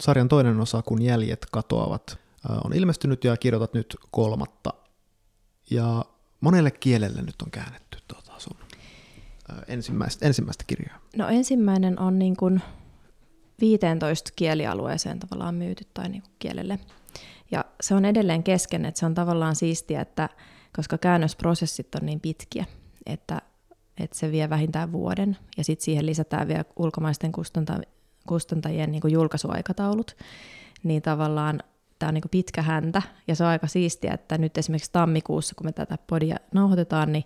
sarjan toinen osa, kun jäljet katoavat, on ilmestynyt ja kirjoitat nyt kolmatta. Ja monelle kielelle nyt on käännetty ensimmäistä, ensimmäistä kirjaa? No ensimmäinen on niin kuin 15 kielialueeseen tavallaan myyty tai niin kuin kielelle. Ja se on edelleen kesken, että se on tavallaan siistiä, että koska käännösprosessit on niin pitkiä, että, että se vie vähintään vuoden ja sitten siihen lisätään vielä ulkomaisten kustanta, kustantajien niin kuin julkaisuaikataulut, niin tavallaan tämä on niin pitkä häntä ja se on aika siistiä, että nyt esimerkiksi tammikuussa, kun me tätä podia nauhoitetaan, niin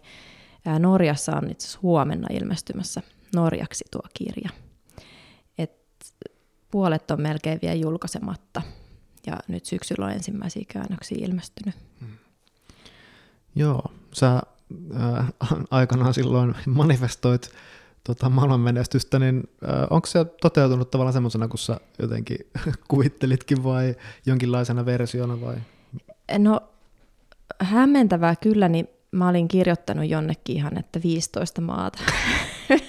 Norjassa on itse huomenna ilmestymässä norjaksi tuo kirja. Et puolet on melkein vielä julkaisematta ja nyt syksyllä on ensimmäisiä käännöksiä ilmestynyt. Hmm. Joo, sä äh, aikanaan silloin manifestoit tota, maailmanmenestystä, niin äh, onko se toteutunut tavallaan semmoisena, kun sä jotenkin (laughs) kuvittelitkin vai jonkinlaisena versiona vai? No hämmentävää kyllä, niin mä olin kirjoittanut jonnekin ihan, että 15 maata. (laughs)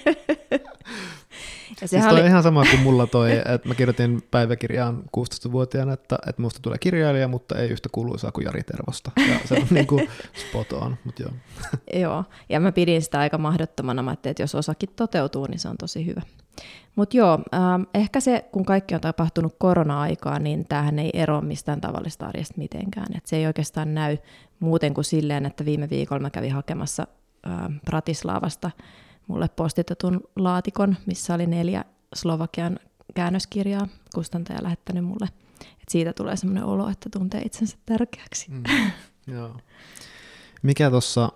Ja Siis oli... ihan sama kuin mulla toi, että mä kirjoitin päiväkirjaan 16-vuotiaana, että, että musta tulee kirjailija, mutta ei yhtä kuuluisaa kuin Jari Tervosta. Ja se on niin kuin spot on, mutta joo. (laughs) joo, ja mä pidin sitä aika mahdottomana, mä että jos osakin toteutuu, niin se on tosi hyvä. Mutta joo, ähm, ehkä se, kun kaikki on tapahtunut korona-aikaan, niin tämähän ei eroa mistään tavallista arjesta mitenkään. Et se ei oikeastaan näy muuten kuin silleen, että viime viikolla mä kävin hakemassa äh, Pratislavasta mulle postitetun laatikon, missä oli neljä Slovakian käännöskirjaa kustantaja lähettänyt mulle. Et siitä tulee semmoinen olo, että tuntee itsensä tärkeäksi. Mm, (laughs) joo. Mikä tuossa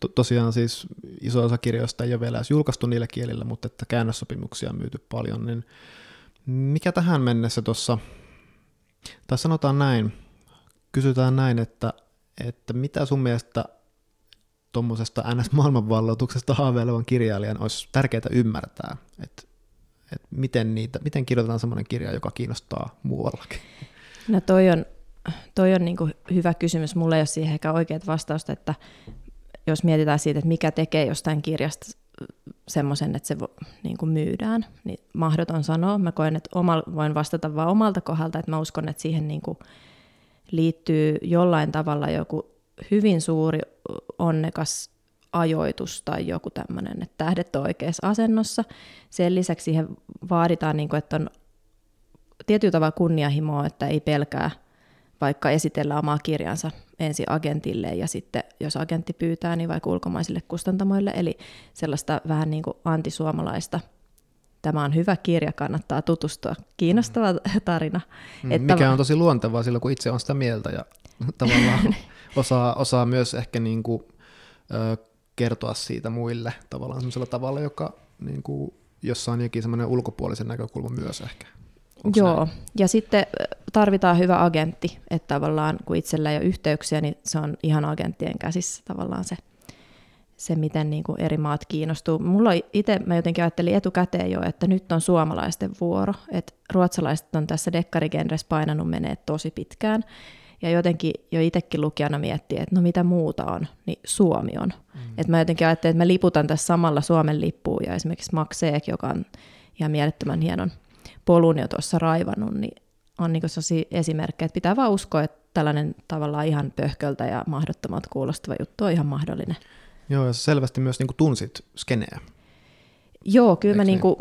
to, tosiaan siis iso osa kirjoista ei ole vielä edes julkaistu niillä kielillä, mutta että käännössopimuksia on myyty paljon, niin mikä tähän mennessä tuossa, tai sanotaan näin, kysytään näin, että, että mitä sun mielestä tuommoisesta NS-maailmanvalloituksesta haaveilevan kirjailijan olisi tärkeää ymmärtää, että, että miten, niitä, miten kirjoitetaan semmoinen kirja, joka kiinnostaa muuallakin? No toi on, toi on niin hyvä kysymys. Mulla ei ole siihen ehkä oikeat vastausta, että jos mietitään siitä, että mikä tekee jostain kirjasta semmoisen, että se niin kuin myydään, niin mahdoton sanoa. Mä koen, että oma, voin vastata vain omalta kohdalta, että mä uskon, että siihen niin kuin liittyy jollain tavalla joku hyvin suuri onnekas ajoitus tai joku tämmöinen, että tähdet on oikeassa asennossa. Sen lisäksi siihen vaaditaan, niin kuin, että on tietyllä tavalla kunnianhimoa, että ei pelkää vaikka esitellä omaa kirjansa ensin agentille ja sitten jos agentti pyytää, niin vaikka ulkomaisille kustantamoille, eli sellaista vähän niin kuin antisuomalaista. Tämä on hyvä kirja, kannattaa tutustua. Kiinnostava mm. tarina. Mm, että mikä on tosi luontevaa silloin, kun itse on sitä mieltä ja (laughs) tavallaan osaa, osaa myös ehkä niin kuin, ö, kertoa siitä muille tavallaan sellaisella tavalla, joka niin kuin, jossa on jokin semmoinen ulkopuolisen näkökulma myös ehkä. Onks Joo, näin? ja sitten tarvitaan hyvä agentti, että tavallaan kun itsellä ei ole yhteyksiä, niin se on ihan agenttien käsissä tavallaan se, se miten niin kuin eri maat kiinnostuu. Mulla itse, mä jotenkin ajattelin etukäteen jo, että nyt on suomalaisten vuoro, että ruotsalaiset on tässä dekkarigenressä painanut menee tosi pitkään, ja jotenkin jo itsekin lukijana miettii, että no mitä muuta on, niin Suomi on. Mm. Et mä jotenkin ajattelin, että mä liputan tässä samalla Suomen lippuun, ja esimerkiksi Max Eek, joka on ihan mielettömän hienon polun jo tuossa raivannut, niin on niin sellaisia esimerkkejä, että pitää vaan uskoa, että tällainen tavallaan ihan pöhköltä ja mahdottomat kuulostava juttu on ihan mahdollinen. Joo, ja selvästi myös niin kuin tunsit skeneä. Joo, kyllä Eikö mä niin kuin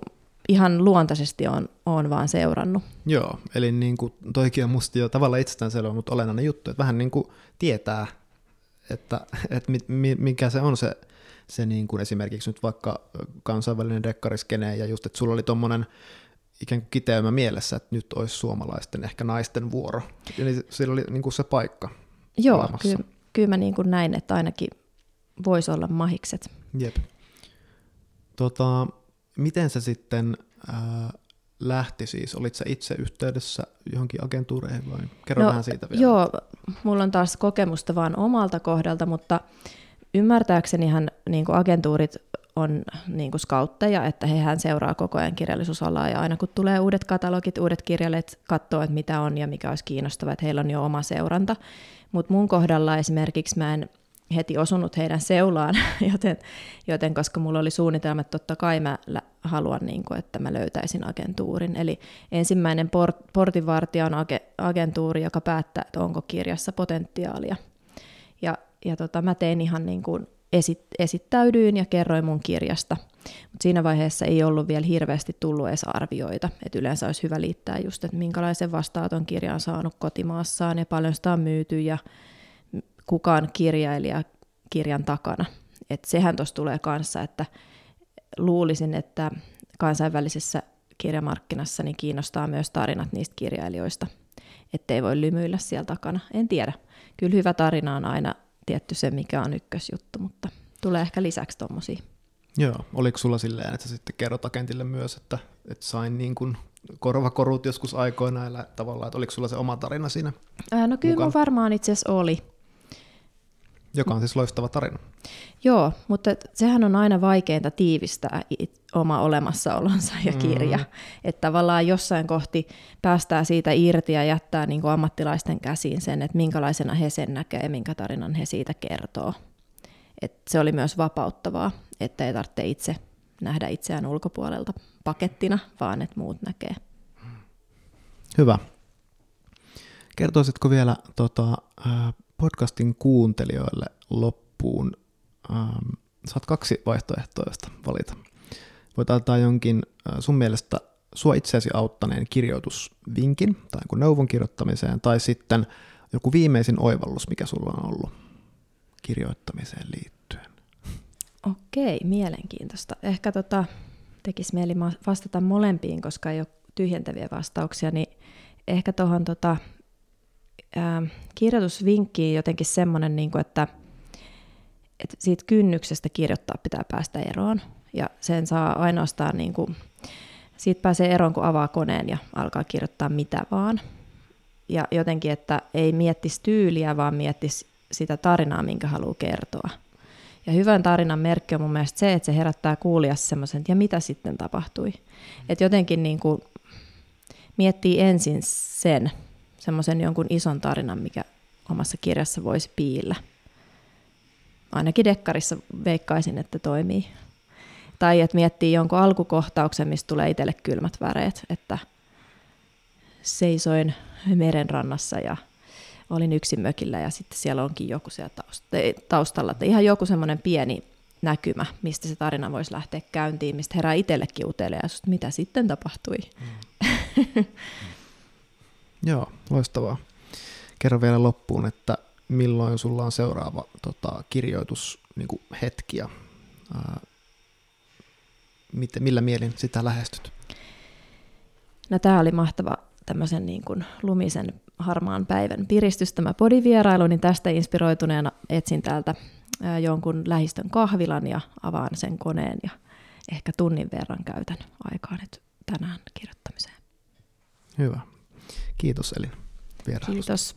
ihan luontaisesti on, on vaan seurannut. Joo, eli niin kuin toikin on musta jo tavallaan itsestäänselvä, mutta olennainen juttu, että vähän niin kuin tietää, että, että mikä se on se, se niin kuin esimerkiksi nyt vaikka kansainvälinen dekkariskene ja just, että sulla oli tuommoinen ikään kuin kiteymä mielessä, että nyt olisi suomalaisten, ehkä naisten vuoro. Eli siellä oli niin kuin se paikka Joo, kyllä, kyllä mä niin kuin näin, että ainakin voisi olla mahikset. Jep. Tota, miten se sitten äh, lähti siis? Olit sä itse yhteydessä johonkin agentuureihin vai? Kerro no, vähän siitä vielä. Joo, mulla on taas kokemusta vaan omalta kohdalta, mutta ymmärtääksenihan niin kuin agentuurit on niin kuin skautteja, että hehän seuraa koko ajan kirjallisuusalaa ja aina kun tulee uudet katalogit, uudet kirjailijat katsoo, että mitä on ja mikä olisi kiinnostavaa, että heillä on jo oma seuranta. Mutta mun kohdalla esimerkiksi mä en heti osunut heidän seulaan, (laughs) joten, joten koska mulla oli suunnitelma, että totta kai mä haluan, niin kuin, että mä löytäisin agentuurin. Eli ensimmäinen port, portinvartija on age, agentuuri, joka päättää, että onko kirjassa potentiaalia. Ja, ja tota, mä tein ihan niin kuin esit, esittäydyin ja kerroin mun kirjasta. Mutta siinä vaiheessa ei ollut vielä hirveästi tullut edes arvioita. Et yleensä olisi hyvä liittää just, että minkälaisen vastaanoton kirja on saanut kotimaassaan ja paljon sitä on myyty ja kukaan kirjailija kirjan takana. Et sehän tuossa tulee kanssa, että luulisin, että kansainvälisessä kirjamarkkinassa niin kiinnostaa myös tarinat niistä kirjailijoista, ettei voi lymyillä siellä takana. En tiedä. Kyllä hyvä tarina on aina tietty se, mikä on ykkösjuttu, mutta tulee ehkä lisäksi tuommoisia. Joo, oliko sulla silleen, että sä sitten kerrot agentille myös, että, että sain niin kuin korvakorut joskus aikoina tavallaan, että oliko sulla se oma tarina siinä Ää, No kyllä mun varmaan itse asiassa oli. Joka on siis loistava tarina. Joo, mutta sehän on aina vaikeinta tiivistää oma olemassaolonsa ja kirja. Mm. Että tavallaan jossain kohti päästää siitä irti ja jättää niin kuin ammattilaisten käsiin sen, että minkälaisena he sen näkee ja minkä tarinan he siitä kertoo. Et se oli myös vapauttavaa, että ei tarvitse itse nähdä itseään ulkopuolelta pakettina, vaan että muut näkee. Hyvä. Kertoisitko vielä tota, podcastin kuuntelijoille loppuun, ähm, saat kaksi vaihtoehtoa, josta valita. Voit antaa jonkin sun mielestä sua itseäsi auttaneen kirjoitusvinkin tai jonkun neuvon kirjoittamiseen, tai sitten joku viimeisin oivallus, mikä sulla on ollut kirjoittamiseen liittyen. Okei, mielenkiintoista. Ehkä tota, tekisi mieli vastata molempiin, koska ei ole tyhjentäviä vastauksia, niin ehkä tuohon tota, kirjoitusvinkkiin jotenkin semmoinen, niin kuin, että, että siitä kynnyksestä kirjoittaa pitää päästä eroon. Ja sen saa ainoastaan, niin kuin, siitä pääsee eroon, kun avaa koneen ja alkaa kirjoittaa mitä vaan. Ja jotenkin, että ei miettisi tyyliä, vaan miettisi sitä tarinaa, minkä haluaa kertoa. Ja hyvän tarinan merkki on mun mielestä se, että se herättää kuulijassa semmoisen, että ja mitä sitten tapahtui. Että jotenkin niin kuin miettii ensin sen, semmoisen jonkun ison tarinan, mikä omassa kirjassa voisi piillä. Ainakin dekkarissa veikkaisin, että toimii. Tai että miettii jonkun alkukohtauksen, mistä tulee itselle kylmät väreet, että seisoin merenrannassa ja olin yksin mökillä ja sitten siellä onkin joku siellä taustalla. Että ihan joku semmoinen pieni näkymä, mistä se tarina voisi lähteä käyntiin, mistä herää itsellekin uteliaisuus, mitä sitten tapahtui. Mm. (laughs) Joo, loistavaa. Kerro vielä loppuun, että milloin sulla on seuraava tota, kirjoitus niin hetki ja ää, mit, millä mielin sitä lähestyt? No tämä oli mahtava tämmöisen niin kuin lumisen harmaan päivän piristys tämä podivierailu, niin tästä inspiroituneena etsin täältä ää, jonkun lähistön kahvilan ja avaan sen koneen ja ehkä tunnin verran käytän aikaa nyt tänään kirjoittamiseen. Hyvä. Kiitos Elin vierailusta. Kiitos.